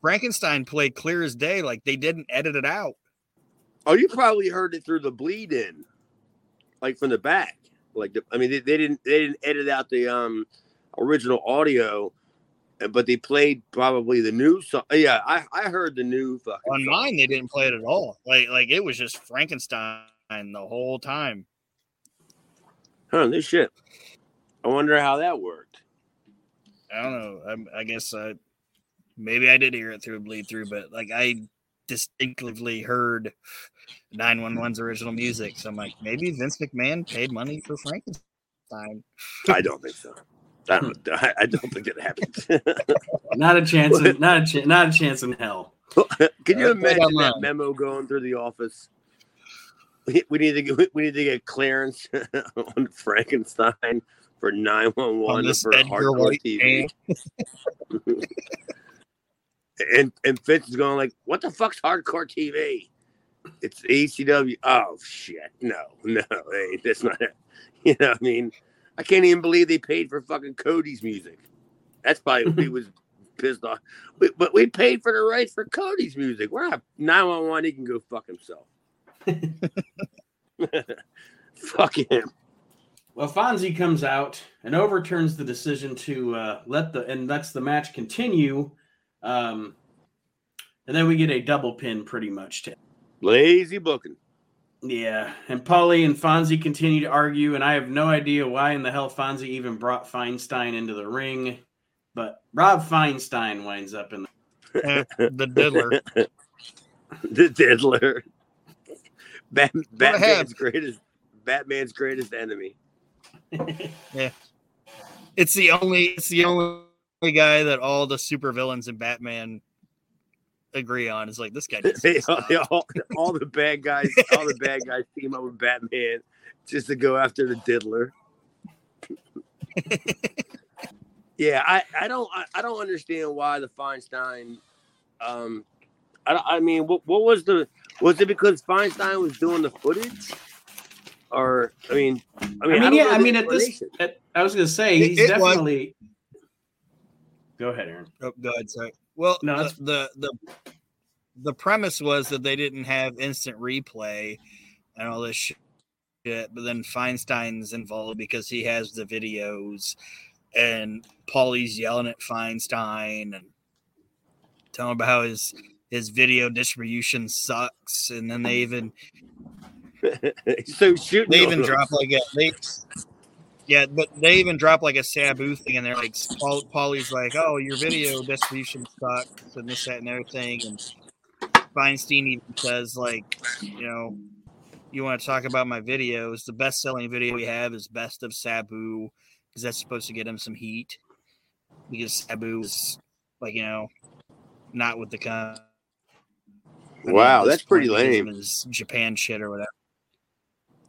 Frankenstein played clear as day. Like they didn't edit it out. Oh, you probably heard it through the bleed in, like from the back. Like the, I mean, they, they didn't they didn't edit out the um original audio, but they played probably the new song. Yeah, I I heard the new fucking. On song. mine, they didn't play it at all. Like like it was just Frankenstein the whole time. Huh, this shit. I wonder how that worked. I don't know. I, I guess uh, maybe I did hear it through a bleed through, but like I distinctively heard 911's original music. So I'm like, maybe Vince McMahon paid money for Frankenstein. I don't think so. I don't, I I don't think it happened. Not a chance. In, not a ch- not a chance in hell. Can you Uh, imagine that memo going through the office? We, we need to get, we need to get clearance on Frankenstein for nine one On one this for hardcore White TV. And and Fitz is going like, "What the fuck's hardcore TV? It's ECW." Oh shit! No, no, hey, that's not. it. You know, what I mean, I can't even believe they paid for fucking Cody's music. That's probably what he was pissed off. We, but we paid for the rights for Cody's music. We're not nine one one. He can go fuck himself. fuck him. Well, Fonzie comes out and overturns the decision to uh, let the and lets the match continue. Um, and then we get a double pin, pretty much. To Lazy booking. Yeah, and Paulie and Fonzie continue to argue, and I have no idea why in the hell Fonzie even brought Feinstein into the ring, but Rob Feinstein winds up in Eh, the diddler. the diddler. Bat. Batman's greatest. Batman's greatest enemy. the. It's the only it's the only guy that all the supervillains in Batman agree on. Is like this guy. needs to They- stop. they all, all the bad guys, all the bad guys team up with Batman just to go after the diddler. yeah, I, I don't I, I don't understand why the Feinstein. Um, I I mean, what what was the was it because Feinstein was doing the footage, or I mean, I mean, I mean, don't yeah, I mean, at this, at, I was gonna say he's it was- definitely. Go ahead, Aaron. Oh, go ahead. Sorry. Well, No, the, the the the premise was that they didn't have instant replay and all this shit, but then Feinstein's involved because he has the videos, and Paulie's yelling at Feinstein and telling about how his his video distribution sucks, and then they even so shooting. they even drop like a they yeah but they even drop like a sabu thing and they're like Paul, Paulie's like oh your video distribution sucks and this that and everything and Feinstein even says like you know you want to talk about my videos the best selling video we have is best of sabu because that's supposed to get him some heat because sabu is like you know not with the mean, Wow, that's pretty lame. Japan shit or whatever.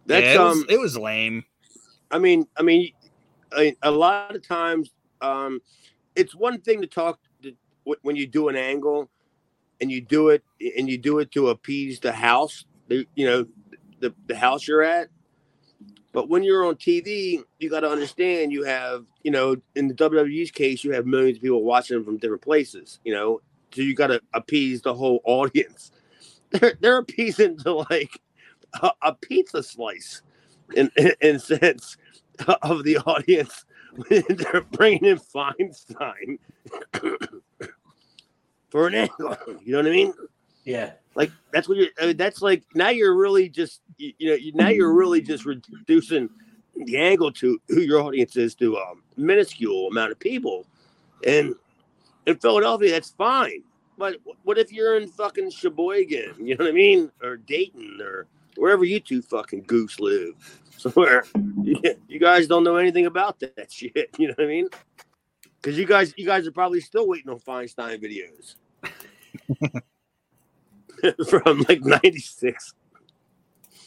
That's yeah, it, was, um. it was lame. I mean, I mean, a, lot of times, um, it's one thing to talk to, when you do an angle, and you do it, and you do it to appease the house, the, you know, the the house you're at. But when you're on TV, you got to understand you have, you know, in the WWE's case, you have millions of people watching from different places, you know, so you got to appease the whole audience. They're they're appeasing to like a, a pizza slice in, in, in sense of the audience when they're bringing in Feinstein for an angle. You know what I mean? Yeah. Like that's what you're. I mean, that's like now you're really just you, you know you, now you're really just reducing the angle to who your audience is to a minuscule amount of people, and in Philadelphia that's fine. But what if you're in fucking Sheboygan? You know what I mean? Or Dayton or wherever you two fucking goose live. Somewhere you, you guys don't know anything about that shit. You know what I mean? Because you guys, you guys are probably still waiting on Feinstein videos from like '96.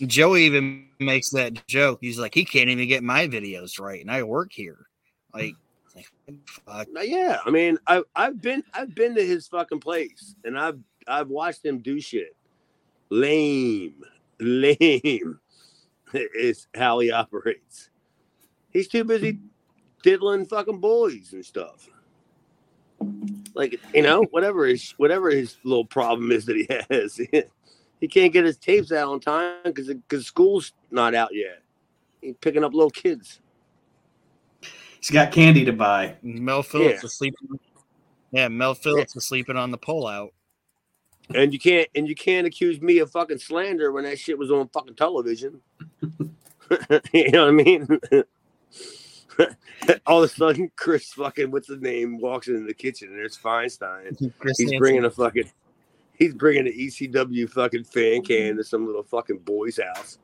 Joey even makes that joke. He's like, he can't even get my videos right, and I work here. Like, like, fuck. Yeah, I mean, I, I've been, I've been to his fucking place, and I've, I've watched him do shit. Lame, lame is how he operates. He's too busy diddling fucking boys and stuff. Like you know, whatever his whatever his little problem is that he has, he can't get his tapes out on time because because school's not out yet. He's picking up little kids. He's got candy to buy. Mel Phillips Yeah. was sleeping. Yeah, Mel Phillips was sleeping on the pullout. And you can't and you can't accuse me of fucking slander when that shit was on fucking television. you know what I mean? All of a sudden, Chris fucking what's his name walks into the kitchen and there's Feinstein. Chris He's Hansen. bringing a fucking he's bringing an ECW fucking fan can to some little fucking boy's house.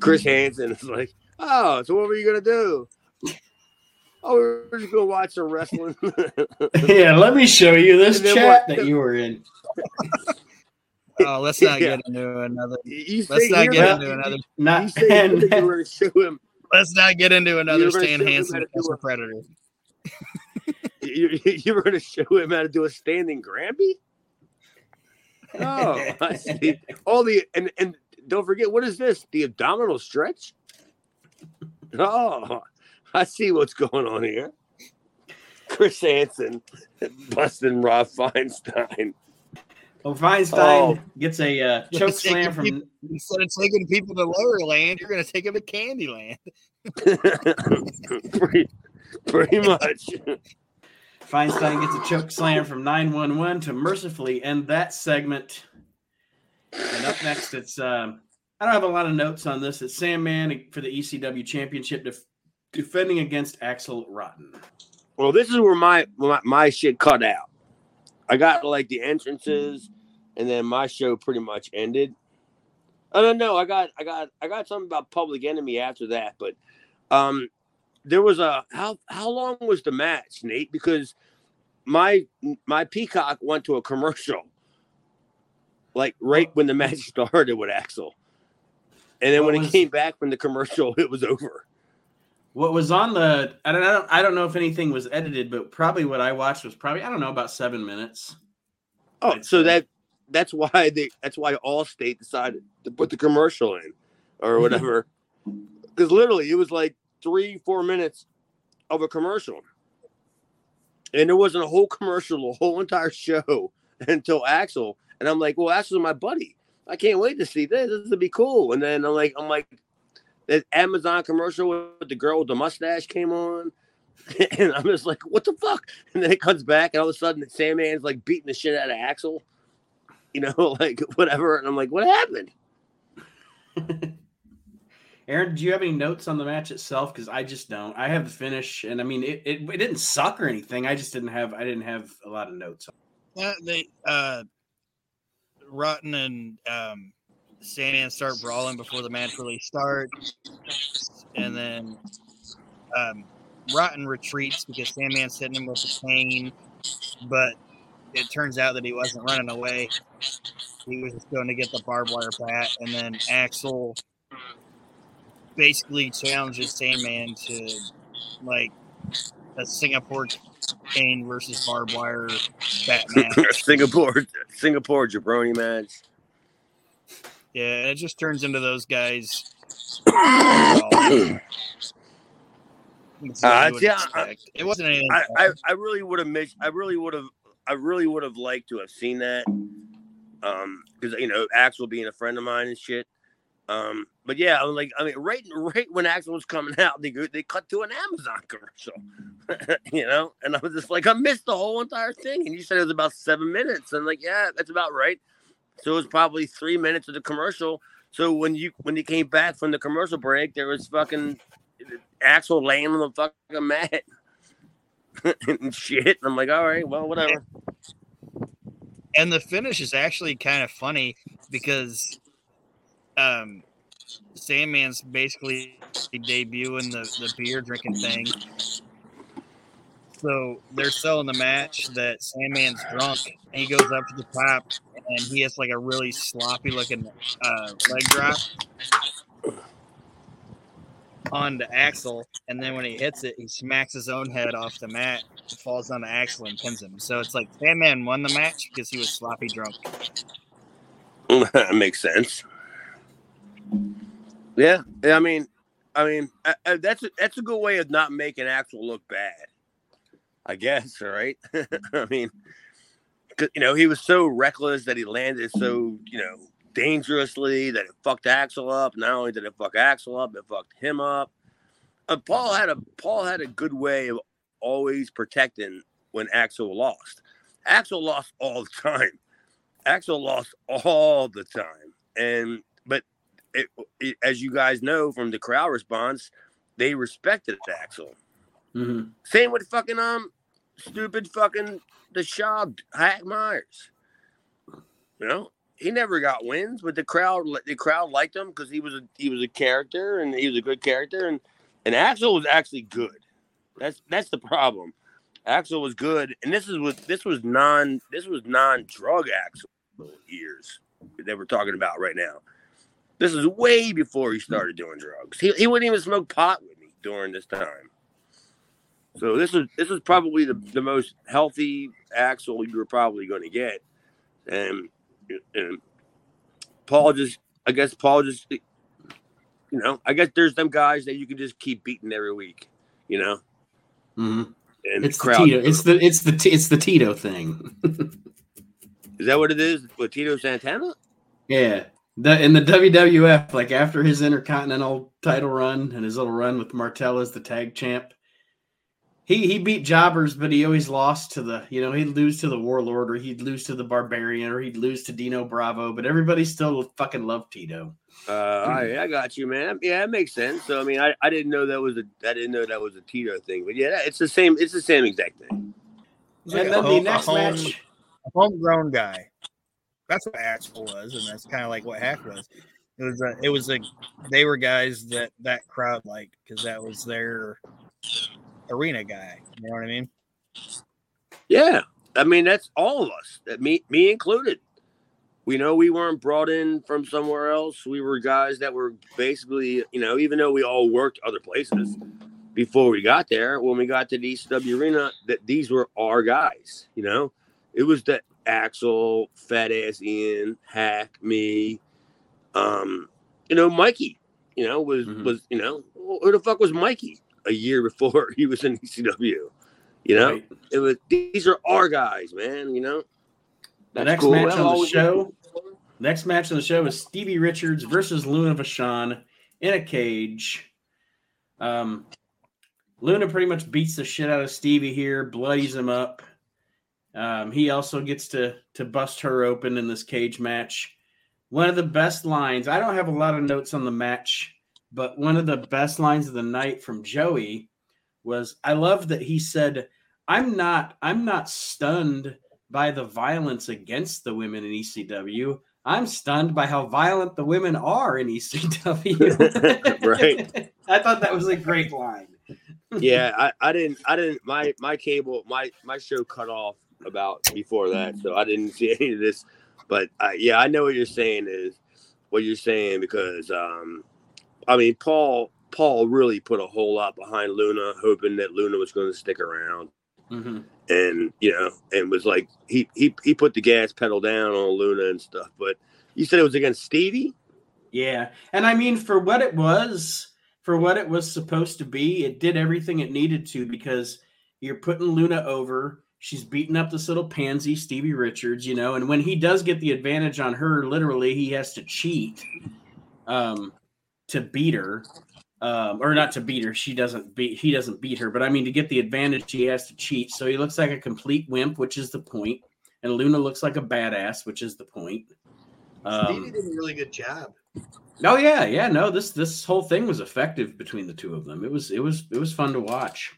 Chris Hansen is like, oh, so what were you gonna do? Oh, we're just gonna watch some wrestling. yeah, let me show you this chat what- that you were in. Oh, let's not Yeah. get into another. you Let's not get not- into another. Not say and, you were show him Let's not get into another Stan Hansen how to do Professor a- Predator. you, you were gonna show him how to do a standing Granby? Oh, I see. All the and and don't forget what is this? The abdominal stretch? Oh, I see what's going on here. Chris Hansen busting Rob Feinstein. well, Feinstein Oh. gets a uh, choke slam your from. Instead of taking people to Lower Land, you're going to take them to Candyland. pretty, pretty much. Feinstein gets a choke slam from 911 to mercifully end that segment. And up next, it's um, I don't have a lot of notes on this. It's Sandman for the ECW Championship def- defending against Axel Rotten. Well, this is where my, my my shit cut out. I got like the entrances, and then my show pretty much ended. I don't know. I got I got I got something about Public Enemy after that, but um, there was a how how long was the match, Nate? Because my my Peacock went to a commercial, like right when the match started with Axel, and then What when was- it came back from the commercial, it was over. What was on the I don't, I don't I don't know if anything was edited, but probably what I watched was probably I don't know about seven minutes. Oh, I'd so say. that that's why they that's why Allstate decided to put the commercial in or mm-hmm. whatever. Because literally, it was like three four minutes of a commercial, and there wasn't a whole commercial, the whole entire show until Axel. And I'm like, well, Axel's my buddy. I can't wait to see this. This would be cool. And then I'm like, I'm like, that Amazon commercial with the girl with the mustache came on. And I'm just like, what the fuck? And then it comes back, and all of a sudden, Sandman's like beating the shit out of Axel, you know, like whatever. And I'm like, what happened? Aaron, do you have any notes on the match itself? Because I just don't. I have the finish, and I mean, it, it, it didn't suck or anything. I just didn't have I didn't have a lot of notes. Yeah, they uh Rotten and um Sandman start brawling before the match really starts. And then um Rotten retreats because Sandman's hitting him with a cane, but it turns out that he wasn't running away. He was just going to get the barbed wire bat, and then Axel basically challenges Sandman to like a Singapore cane versus barbed wire bat match. Singapore, Singapore jabroni match. Yeah, it just turns into those guys. Uh, yeah, expect. it wasn't anything. I, I, I really would have missed. I really would have. I really would have liked to have seen that. Um, because you know Axel being a friend of mine and shit. Um, but yeah, I was like, I mean, right, right when Axel was coming out, they they cut to an Amazon commercial, you know, and I was just like, I missed the whole entire thing, and you said it was about seven minutes, and like, yeah, that's about right. So it was probably three minutes of the commercial. So when you when you came back from the commercial break, there was fucking Axel laying on the fucking mat and shit. And I'm like, all right, well, whatever. and the finish is actually kind of funny because um Sandman's basically debuting the, the beer drinking thing. So they're selling the match that Sandman's drunk he goes up to the top and he has like a really sloppy looking uh, leg drop on the Axel, and then when he hits it he smacks his own head off the mat falls on the Axel and pins him. So it's like Sandman won the match because he was sloppy drunk. that makes sense. Yeah, I mean, I mean, I, I, that's a, that's a good way of not making Axel look bad. I guess, right? I mean, you know, he was so reckless that he landed so, you know, dangerously that it fucked Axel up. Not only did it fuck Axel up, it fucked him up. Uh, Paul had a Paul had a good way of always protecting when Axel lost. Axel lost all the time. Axel lost all the time, and but it, it, as you guys know from the crowd response, they respected Axel. Mm-hmm. Same with fucking um stupid fucking the Shaw Hack Myers. You know, he never got wins, but the crowd the crowd liked him because he was a he was a character and he was a good character and and Axel was actually good. That's that's the problem. Axel was good, and this is what this was non this was non drug Axel years that we're talking about right now. This is way before he started doing drugs. He, he wouldn't even smoke pot with me during this time. So this is this is probably the, the most healthy Axel you're probably going to get, and and Paul just I guess Paul just you know I guess there's them guys that you can just keep beating every week, you know. Mm-hmm. And it's the, the Tito. It's the it's the it's the Tito thing. is that what it is with Tito Santana? Yeah, the in the WWF, like after his Intercontinental title run and his little run with Martel as the tag champ, he he beat jobbers, but he always lost to the you know he'd lose to the Warlord or he'd lose to the Barbarian or he'd lose to Dino Bravo, but everybody still fucking loved Tito. Uh, I, I got you, man. Yeah, it makes sense. So I mean, I, I didn't know that was a I didn't know that was a Tito thing, but yeah, it's the same. It's the same exact thing. Like and then the next home, match, a homegrown guy. That's what Axel was, and that's kind of like what Hack was. It was a, it was like they were guys that that crowd liked because that was their arena guy. You know what I mean? Yeah, I mean that's all of us. That me me included. We know we weren't brought in from somewhere else. We were guys that were basically, you know, even though we all worked other places before we got there, when we got to the ECW arena, that these were our guys. You know, it was the Axel, Fat Ass Ian, Hack, me, um, you know, Mikey. You know, was mm-hmm. was you know who the fuck was Mikey? A year before he was in ECW. You know, right. it was these are our guys, man. You know, the next cool. match on the show. Next match on the show is Stevie Richards versus Luna Vachon in a cage. Um, Luna pretty much beats the shit out of Stevie here, bloodies him up. Um, he also gets to to bust her open in this cage match. One of the best lines. I don't have a lot of notes on the match but one of the best lines of the night from Joey was I love that he said, I'm not I'm not stunned by the violence against the women in ECW. I'm stunned by how violent the women are in ECW. right. I thought that was a great line. yeah, I, I didn't I didn't my my cable my my show cut off about before that, so I didn't see any of this. But uh, yeah, I know what you're saying is what you're saying because um I mean, Paul Paul really put a whole lot behind Luna, hoping that Luna was going to stick around. Mm-hmm. And you know, and was like he he he put the gas pedal down on Luna and stuff. But you said it was against Stevie. Yeah, and I mean, for what it was, for what it was supposed to be, it did everything it needed to because you're putting Luna over. She's beating up this little pansy, Stevie Richards, you know, and when he does get the advantage on her, literally, he has to cheat. Um, to beat her, um, or not to beat her. She doesn't beat. He doesn't beat her, but I mean to get the advantage, he has to cheat. So he looks like a complete wimp, which is the point, and Luna looks like a badass, which is the point. Um, Stevie did a really good job. Oh yeah, yeah. No, this this whole thing was effective between the two of them. It was it was it was fun to watch.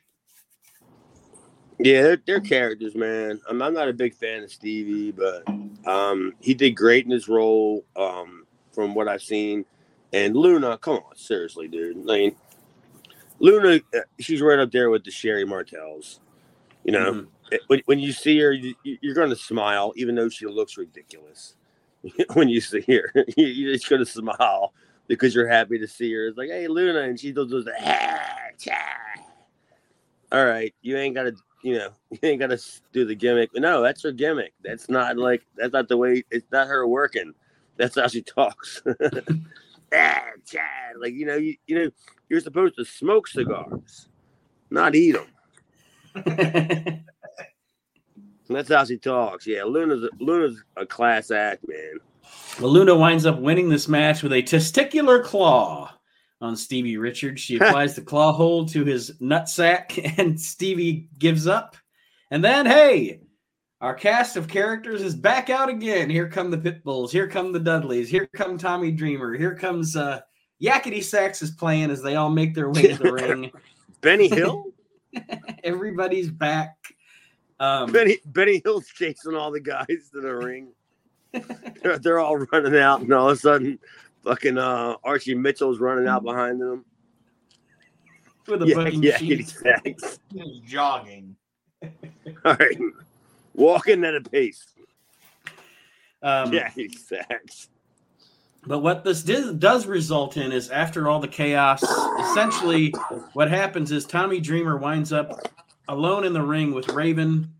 Yeah, they're, they're characters, man. I'm, I'm not a big fan of Stevie, but um, he did great in his role. Um, from what I've seen, and Luna, come on, seriously, dude. I mean, Luna, uh, she's right up there with the Sherri Martels. You know, mm-hmm. when, when you see her, you, are going to smile, even though she looks ridiculous. when you see her, you're just going to smile because you're happy to see her. It's like, hey, Luna, and she does the ah, all right, you ain't got to, you know, you ain't got to do the gimmick. No, that's her gimmick. That's not like that's not the way. It's not her working. That's how she talks. Ah, Like you know, you, you know, you're supposed to smoke cigars, not eat them. That's how she talks. Yeah, Luna's Luna's a class act, man. well, Luna winds up winning this match with a testicular claw on Stevie Richards. She applies the claw hold to his nutsack, and Stevie gives up. And then, hey, our cast of characters is back out again. Here come the Pitbulls. Here come the Dudleys. Here come Tommy Dreamer. Here comes uh, Yakety Sax is playing as they all make their way to the ring. Benny Hill. Everybody's back. Um, Benny Benny Hill's chasing all the guys to the ring. they're, they're all running out, and all of a sudden, fucking uh, Archie Mitchell's running out behind them. with a Yeah, booking yeah, sheet. exactly. He's jogging. All right, walking at a pace. Um, Yeah, exactly. But what this does, does result in is after all the chaos, essentially what happens is Tommy Dreamer winds up alone in the ring with Raven.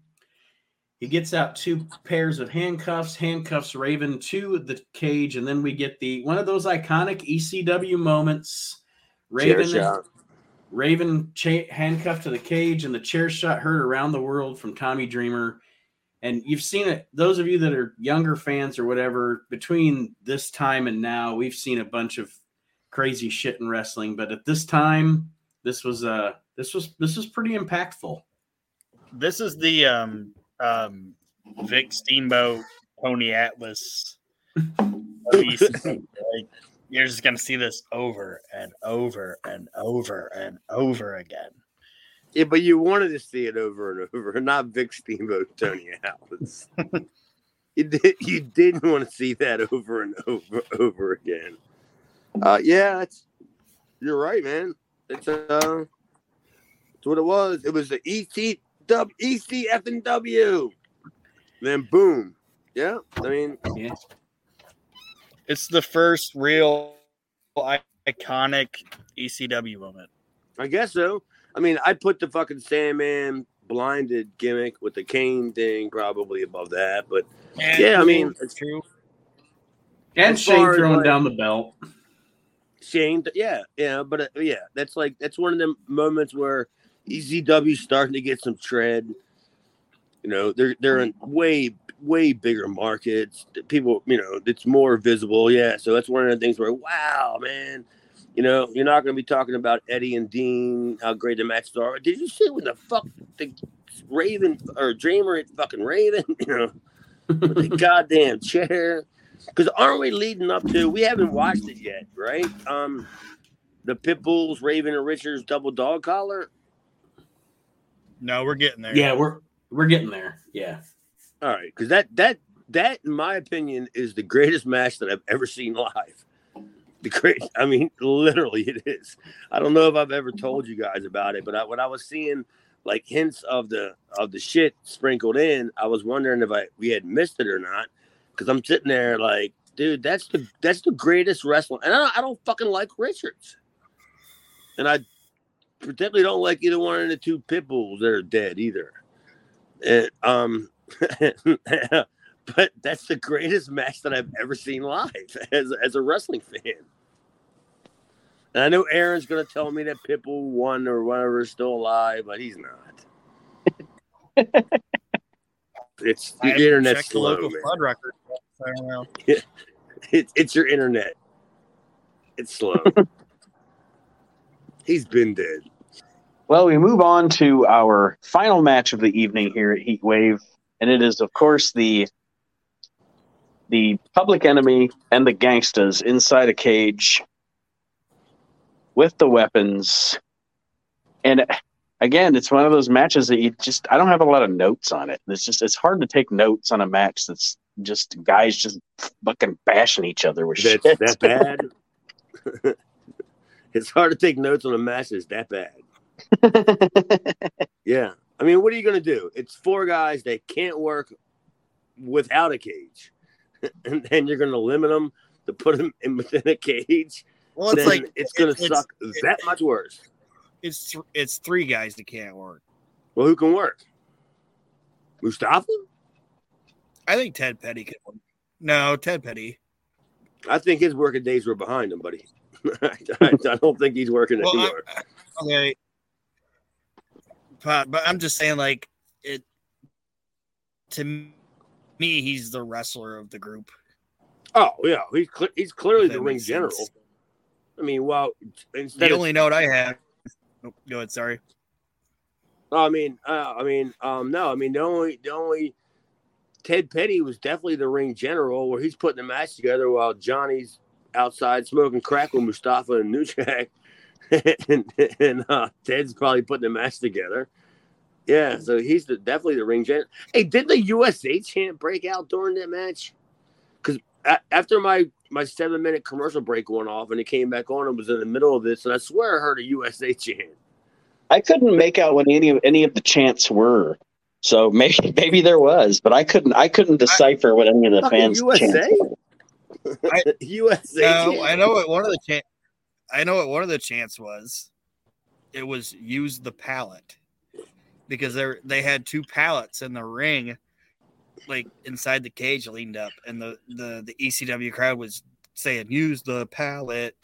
He gets out two pairs of handcuffs, handcuffs Raven to the cage, and then we get the one of those iconic ECW moments. Chair Raven, shot. Raven cha- handcuffed to the cage, and the chair shot heard around the world from Tommy Dreamer. And you've seen it, those of you that are younger fans or whatever, between this time and now, we've seen a bunch of crazy shit in wrestling. But at this time, this was uh this was this was pretty impactful. This is the um um Vic Steamboat Tony Atlas. like, you're just gonna see this over and over and over and over again. Yeah, but you wanted to see it over and over, not Vic Steamboat, Tony Atlas. you did. You didn't want to see that over and over, over again. Uh, yeah, it's, you're right, man. It's uh, it's what it was. It was the EC W ECF and W. Then boom. Yeah, I mean, Yeah. It's the first real iconic ECW moment. I guess so. I mean, I put the fucking Sandman blinded gimmick with the cane thing probably above that, but Yeah, I mean, it's true. And Shane throwing like- down the belt. Shane, yeah, yeah, but uh, yeah, that's like that's one of the moments where ECW's starting to get some tread. You know, they're they're in way way bigger markets. People, you know, it's more visible. Yeah, so that's one of the things where wow, man. You know, you're not going to be talking about Eddie and Dean, how great the matches are. Did you see when the fuck the Raven or Dreamer hit fucking Raven? You know, with the goddamn chair. Because aren't we leading up to? We haven't watched it yet, right? Um, the Pitbulls, Raven and Richards double dog collar. No, we're getting there. Yeah, we're we're getting there. Yeah. All right, because that that that, in my opinion, is the greatest match that I've ever seen live. The great, I mean, literally, it is. I don't know if I've ever told you guys about it, but I, when I was seeing like hints of the of the shit sprinkled in, I was wondering if I we had missed it or not. Because I'm sitting there like, dude, that's the that's the greatest wrestling, and I, I don't fucking like Richards, and I particularly don't like either one of the two pit bulls that are dead either. And, um, but that's the greatest match that I've ever seen live as as a wrestling fan. And I know Aaron's gonna tell me that Pitbull won or whatever is still alive, but he's not. it's I the haven't internet's checked the slow, local man. flood record. I don't know. It's it's your internet. It's slow. he's been dead. Well, we move on to our final match of the evening here at Heat Wave, and it is, of course, the the Public Enemy and the Gangstas inside a cage with the weapons. And again, it's one of those matches that you just I don't have a lot of notes on it. It's just it's hard to take notes on a match that's just guys just fucking bashing each other with That's shit. that bad. it's hard to take notes on a match that's that bad. Yeah. I mean, what are you going to do? It's four guys that can't work without a cage. and then you're going to limit them to put them in within a cage. Well, it's like it's going to it's- suck that much worse. it's th- it's three guys that can't work. Well, who can work? Mustafa? I think Ted Petty could. Work. No, Ted Petty. I think his working days were behind him, buddy. I, I don't think he's working Well, anymore. I, okay. but, but I'm just saying, like it. To me, he's the wrestler of the group. Oh yeah, he's cl- he's clearly the ring general. sense. I mean, well, instead The of only note I have. Oh, go ahead. Sorry. I mean, uh, I mean, um, no, I mean the only the only Ted Petty was definitely the ring general, where he's putting the match together while Johnny's outside smoking crack with Mustafa and New Jack, and, and uh, Ted's probably putting the match together. Yeah, so he's the, definitely the ring general. Hey, did the USA chant break out during that match? Because after my my seven minute commercial break went off and it came back on, it was in the middle of this, and I swear I heard a USA chant. I couldn't make out what any of any of the chants were. So maybe maybe there was, but I couldn't I couldn't decipher what any of the fans USA? chants were. USA. No, chant? I know what one of the chan- I know what one of the chants was. It was use the pallet because they they had two pallets in the ring, like inside the cage leaned up, and the the the ECW crowd was saying use the pallet,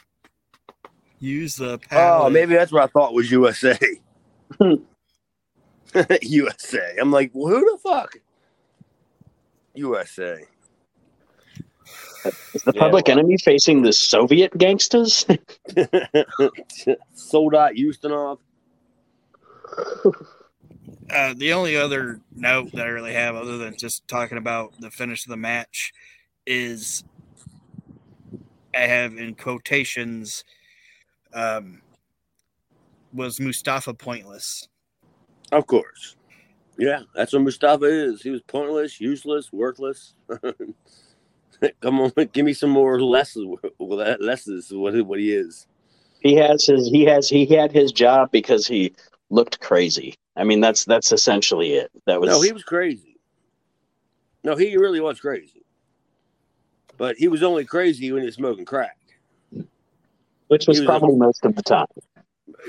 use the oh, pallet. Oh, maybe that's what I thought was USA. USA. I'm like, well, who the fuck? USA. Is the Yeah, public well- enemy facing the Soviet gangsters? Sold out Houstonov. Uh, the only other note that I really have, other than just talking about the finish of the match, is I have in quotations, um, was Mustafa pointless? Of course. Yeah, that's what Mustafa is. He was pointless, useless, worthless. Come on, give me some more lessons. Well, that lessons what what he is. he has his he has he had his job because he looked crazy. I mean that's that's essentially it. That was No, he was crazy. No, he really was crazy. But he was only crazy when he was smoking crack. which was was probably most of the time.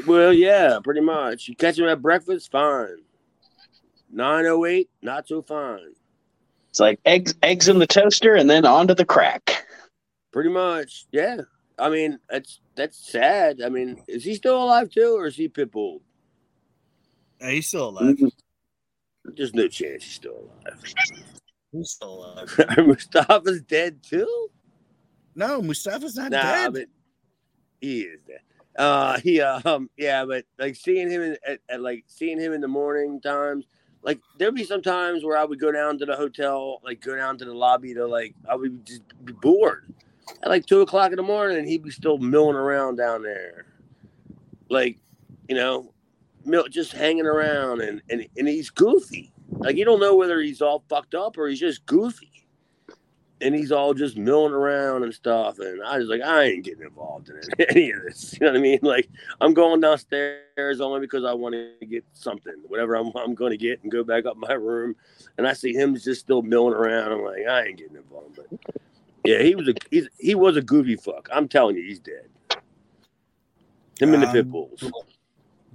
Well, yeah, pretty much. You catch him at breakfast, fine. 908, not so fine. It's like eggs eggs in the toaster and then onto the crack. Pretty much. Yeah. I mean, that's that's sad. I mean, is he still alive too, or is he pitbull? Uh, he's still alive. There's no chance he's still alive. He's still alive. Mustafa's dead too? No, Mustafa's not Nah, dead. but he is dead. Uh, he um, yeah, but like seeing him in, at, at like seeing him in the morning times, like there'd be some times where I would go down to the hotel, like go down to the lobby to like I would just be bored at like two o'clock in the morning, and he'd be still milling around down there, like you know, just hanging around, and and and he's goofy. Like you don't know whether he's all fucked up or he's just goofy and he's all just milling around and stuff. And I was like, I ain't getting involved in any of this. You know what I mean? Like, I'm going downstairs only because I want to get something, whatever I'm, I'm going to get, and go back up my room. And I see him just still milling around. I'm like, I ain't getting involved. But yeah, he was a he's, he was a goofy fuck. I'm telling you, he's dead. Him and the Um, pit bulls.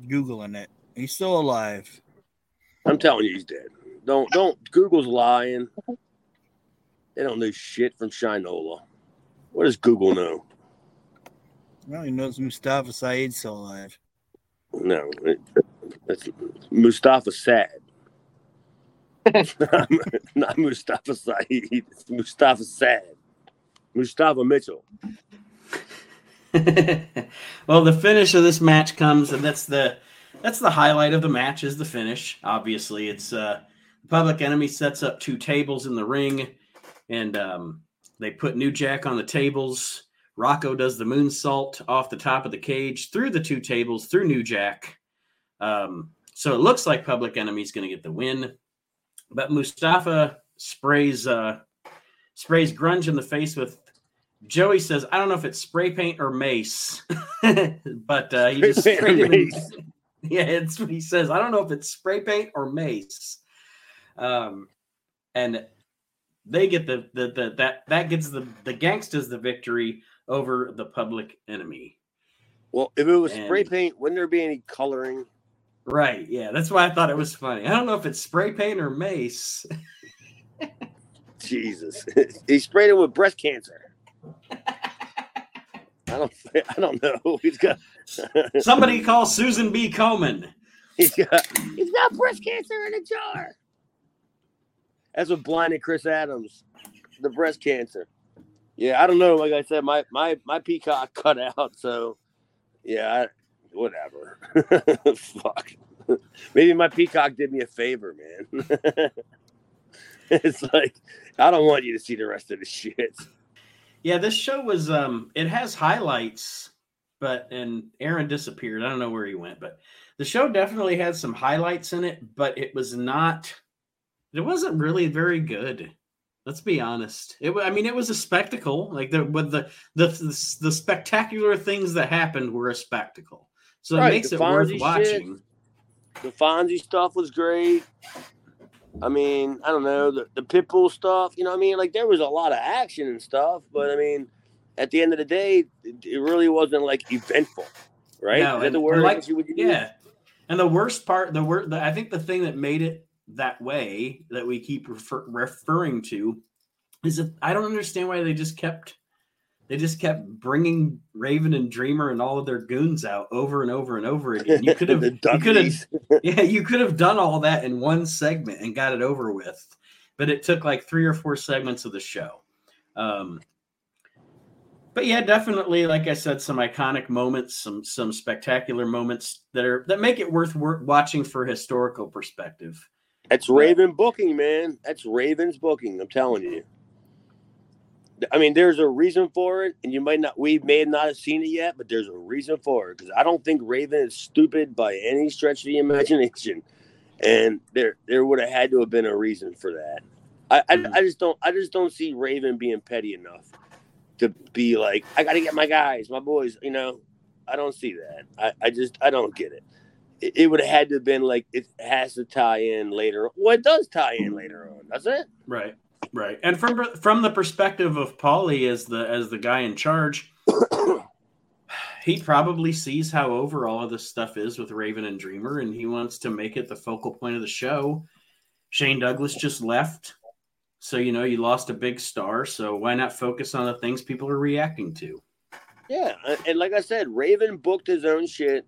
Googling it. He's still alive. I'm telling you, he's dead. Don't don't. Google's lying. They don't know shit from Shinola. What does Google know? Well, he knows Mustafa Saeed's still alive. No, it, that's Mustafa Sad. Not Mustafa Saeed. It's Mustafa Sad. Mustafa Mitchell. well, the finish of this match comes, and that's the that's the highlight of the match is the finish. Obviously, it's uh, Public Enemy sets up two tables in the ring, and um, they put New Jack on the tables. Rocco does the moonsault off the top of the cage through the two tables through New Jack. Um, so it looks like Public Enemy's going to get the win, but Mustafa sprays uh, sprays Grunge in the face with Joey says, I don't know if it's spray paint or mace, but uh, he just sprayed or him in- mace. yeah, it's what he says. I don't know if it's spray paint or mace. Um, and they get the, the, the that that gets the the Gangstas the victory over the public enemy. Well, if it was spray paint, wouldn't there be any coloring? Right. Yeah, that's why I thought it was funny. I don't know if it's spray paint or mace. Jesus, he sprayed it with breast cancer. I don't. I don't know. He's got. Somebody call Susan B. Komen. he's got he's got breast cancer in a jar. That's what blinded Chris Adams, the breast cancer. Yeah, I don't know. Like I said, my my my peacock cut out, so yeah, I, whatever. Fuck. Maybe my peacock did me a favor, man. it's like I don't want you to see the rest of the shit. Yeah, this show was um it has highlights, but and Aaron disappeared. I don't know where he went, but the show definitely had some highlights in it, but it was not it wasn't really very good. Let's be honest. It I mean it was a spectacle. Like the with the the the, the spectacular things that happened were a spectacle. So Right, it makes it worth shit. watching. The Fonzie stuff was great. I mean, I don't know the the Pitbull stuff. You know, what I mean, like there was a lot of action and stuff, but I mean, at the end of the day, it, it really wasn't like eventful, right? No, and- the word? like- you would use? Yeah. And the worst part, the word, I think the thing that made it that way that we keep refer, referring to is that I don't understand why they just kept, they just kept bringing Raven and Dreamer and all of their goons out over and over and over again. You could have, you could have, yeah, you could have done all that in one segment and got it over with, but it took like three or four segments of the show. Um, but yeah, definitely, like I said, some iconic moments, some some spectacular moments that are that make it worth watching for historical perspective. That's Raven booking, man. That's Raven's booking. I'm telling you. I mean, there's a reason for it, and you might not. We may not have seen it yet, but there's a reason for it because I don't think Raven is stupid by any stretch of the imagination, and there there would have had to have been a reason for that. I I, Mhm. I just don't I just don't see Raven being petty enough to be like I got to get my guys, my boys. You know, I don't see that. I I just I don't get it it, it would have had to have been like it has to tie in later. Well, it does tie in later on, doesn't it? Right, right. And from from the perspective of Paulie as the as the guy in charge, he probably sees how over all of this stuff is with Raven and Dreamer, and he wants to make it the focal point of the show. Shane Douglas just left. So, you know, you lost a big star. So, why not focus on the things people are reacting to? Yeah, and- and like I said, Raven booked his own shit,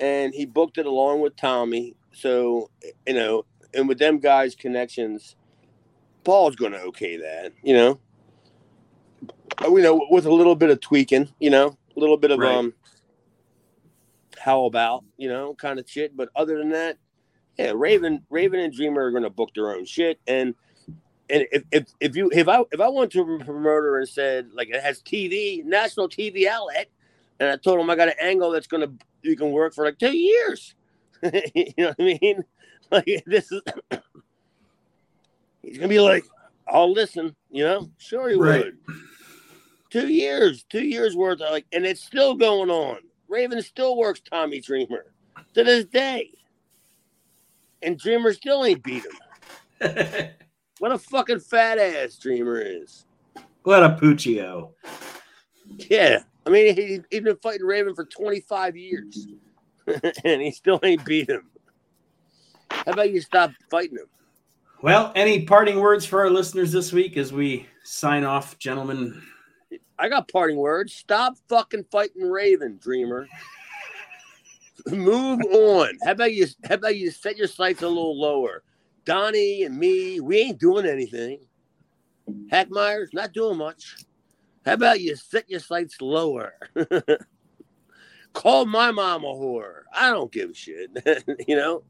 and he booked it along with Tommy. So you know, and with them guys' connections, Paul's going to okay that. You know, Uh, you know, with a little bit of tweaking. You know, a little bit of Right. um, how about you know, kind of shit. But other than that, yeah, Raven, Raven and Dreamer are going to book their own shit, and and if, if if you if I if I went to a promoter and said like it has TV national TV outlet, and I told him I got an angle that's gonna you can work for like two years, you know what I mean? Like this is he's gonna be like, I'll listen, you know? Sure he Right. would. Two years, two years worth of like, and it's still going on. Raven still works Tommy Dreamer to this day, and Dreamer still ain't beat him. What a fucking fat ass Dreamer is. what a Puccio. Yeah. I mean, he, he's been fighting Raven for 25 years, and he still ain't beat him. How about you stop fighting him? Well, any parting words for our listeners this week as we sign off, gentlemen? I got parting words. Stop fucking fighting Raven, Dreamer. Move on. How about you? How about you set your sights a little lower? Donnie and me, we ain't doing anything. Hack Meyers not doing much. How about you set your sights lower? Call my mom a whore. I don't give a shit. you know,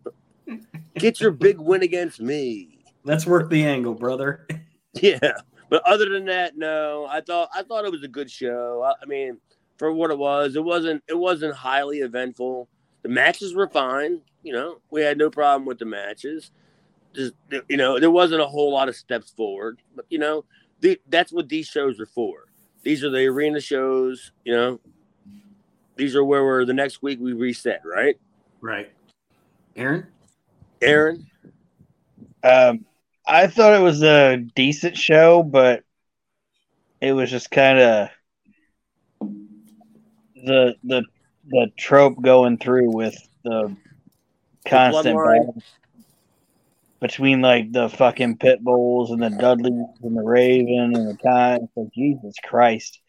get your big win against me. Let's work the angle, brother. Yeah, but other than that, no. I thought I thought it was a good show. I, I mean, for what it was, it wasn't it wasn't highly eventful. The matches were fine. You know, we had no problem with the matches. Just you know, there wasn't a whole lot of steps forward. But you know, the, that's what these shows are for. These are the arena shows. You know, these are where we're the next week we reset. Right, Right. Aaron? Aaron? Um, I thought it was a decent show, but it was just kind of the the the trope going through with the constant battle between like the fucking pit bulls and the Dudleys and the Raven and the. It's like Jesus Christ.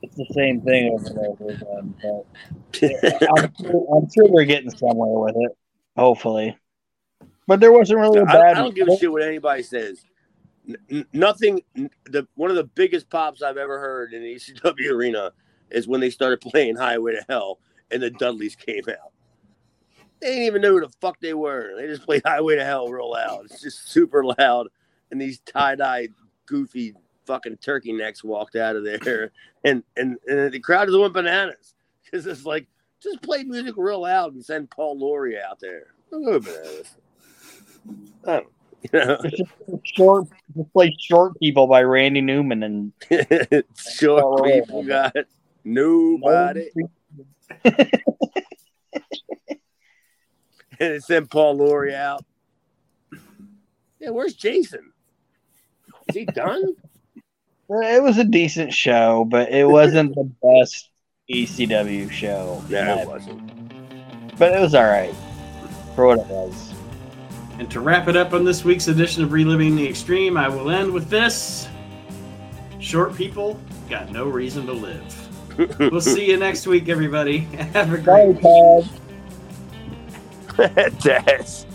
it's the same thing over and over again. But I'm, sure, I'm sure they're getting somewhere with it. Hopefully, but there wasn't really a I, bad. I don't give a shit what anybody says. N- nothing. The one of the biggest pops I've ever heard in the ECW arena is when they started playing Highway to Hell and the Dudleys came out. They didn't even know who the fuck they were. They just played Highway to Hell real loud. It's just super loud, and these tie dye goofy fucking turkey necks walked out of there, and and, and the crowd just went bananas because it's like just play music real loud and send Paul Laurie out there. Bananas. Don't, you know. short, just play short people by Randy Newman and Short Oh, people got nobody. And it sent Paul Laurie out. Yeah, where's Jason? Is he done? It was a decent show, but it wasn't the best ECW show. No, it wasn't. But it was all right for what it was. And to wrap it up on this week's edition of Reliving the Extreme, I will end with this. Short people got no reason to live. we'll see you next week, everybody. Have a great Bye, Todd. Tess.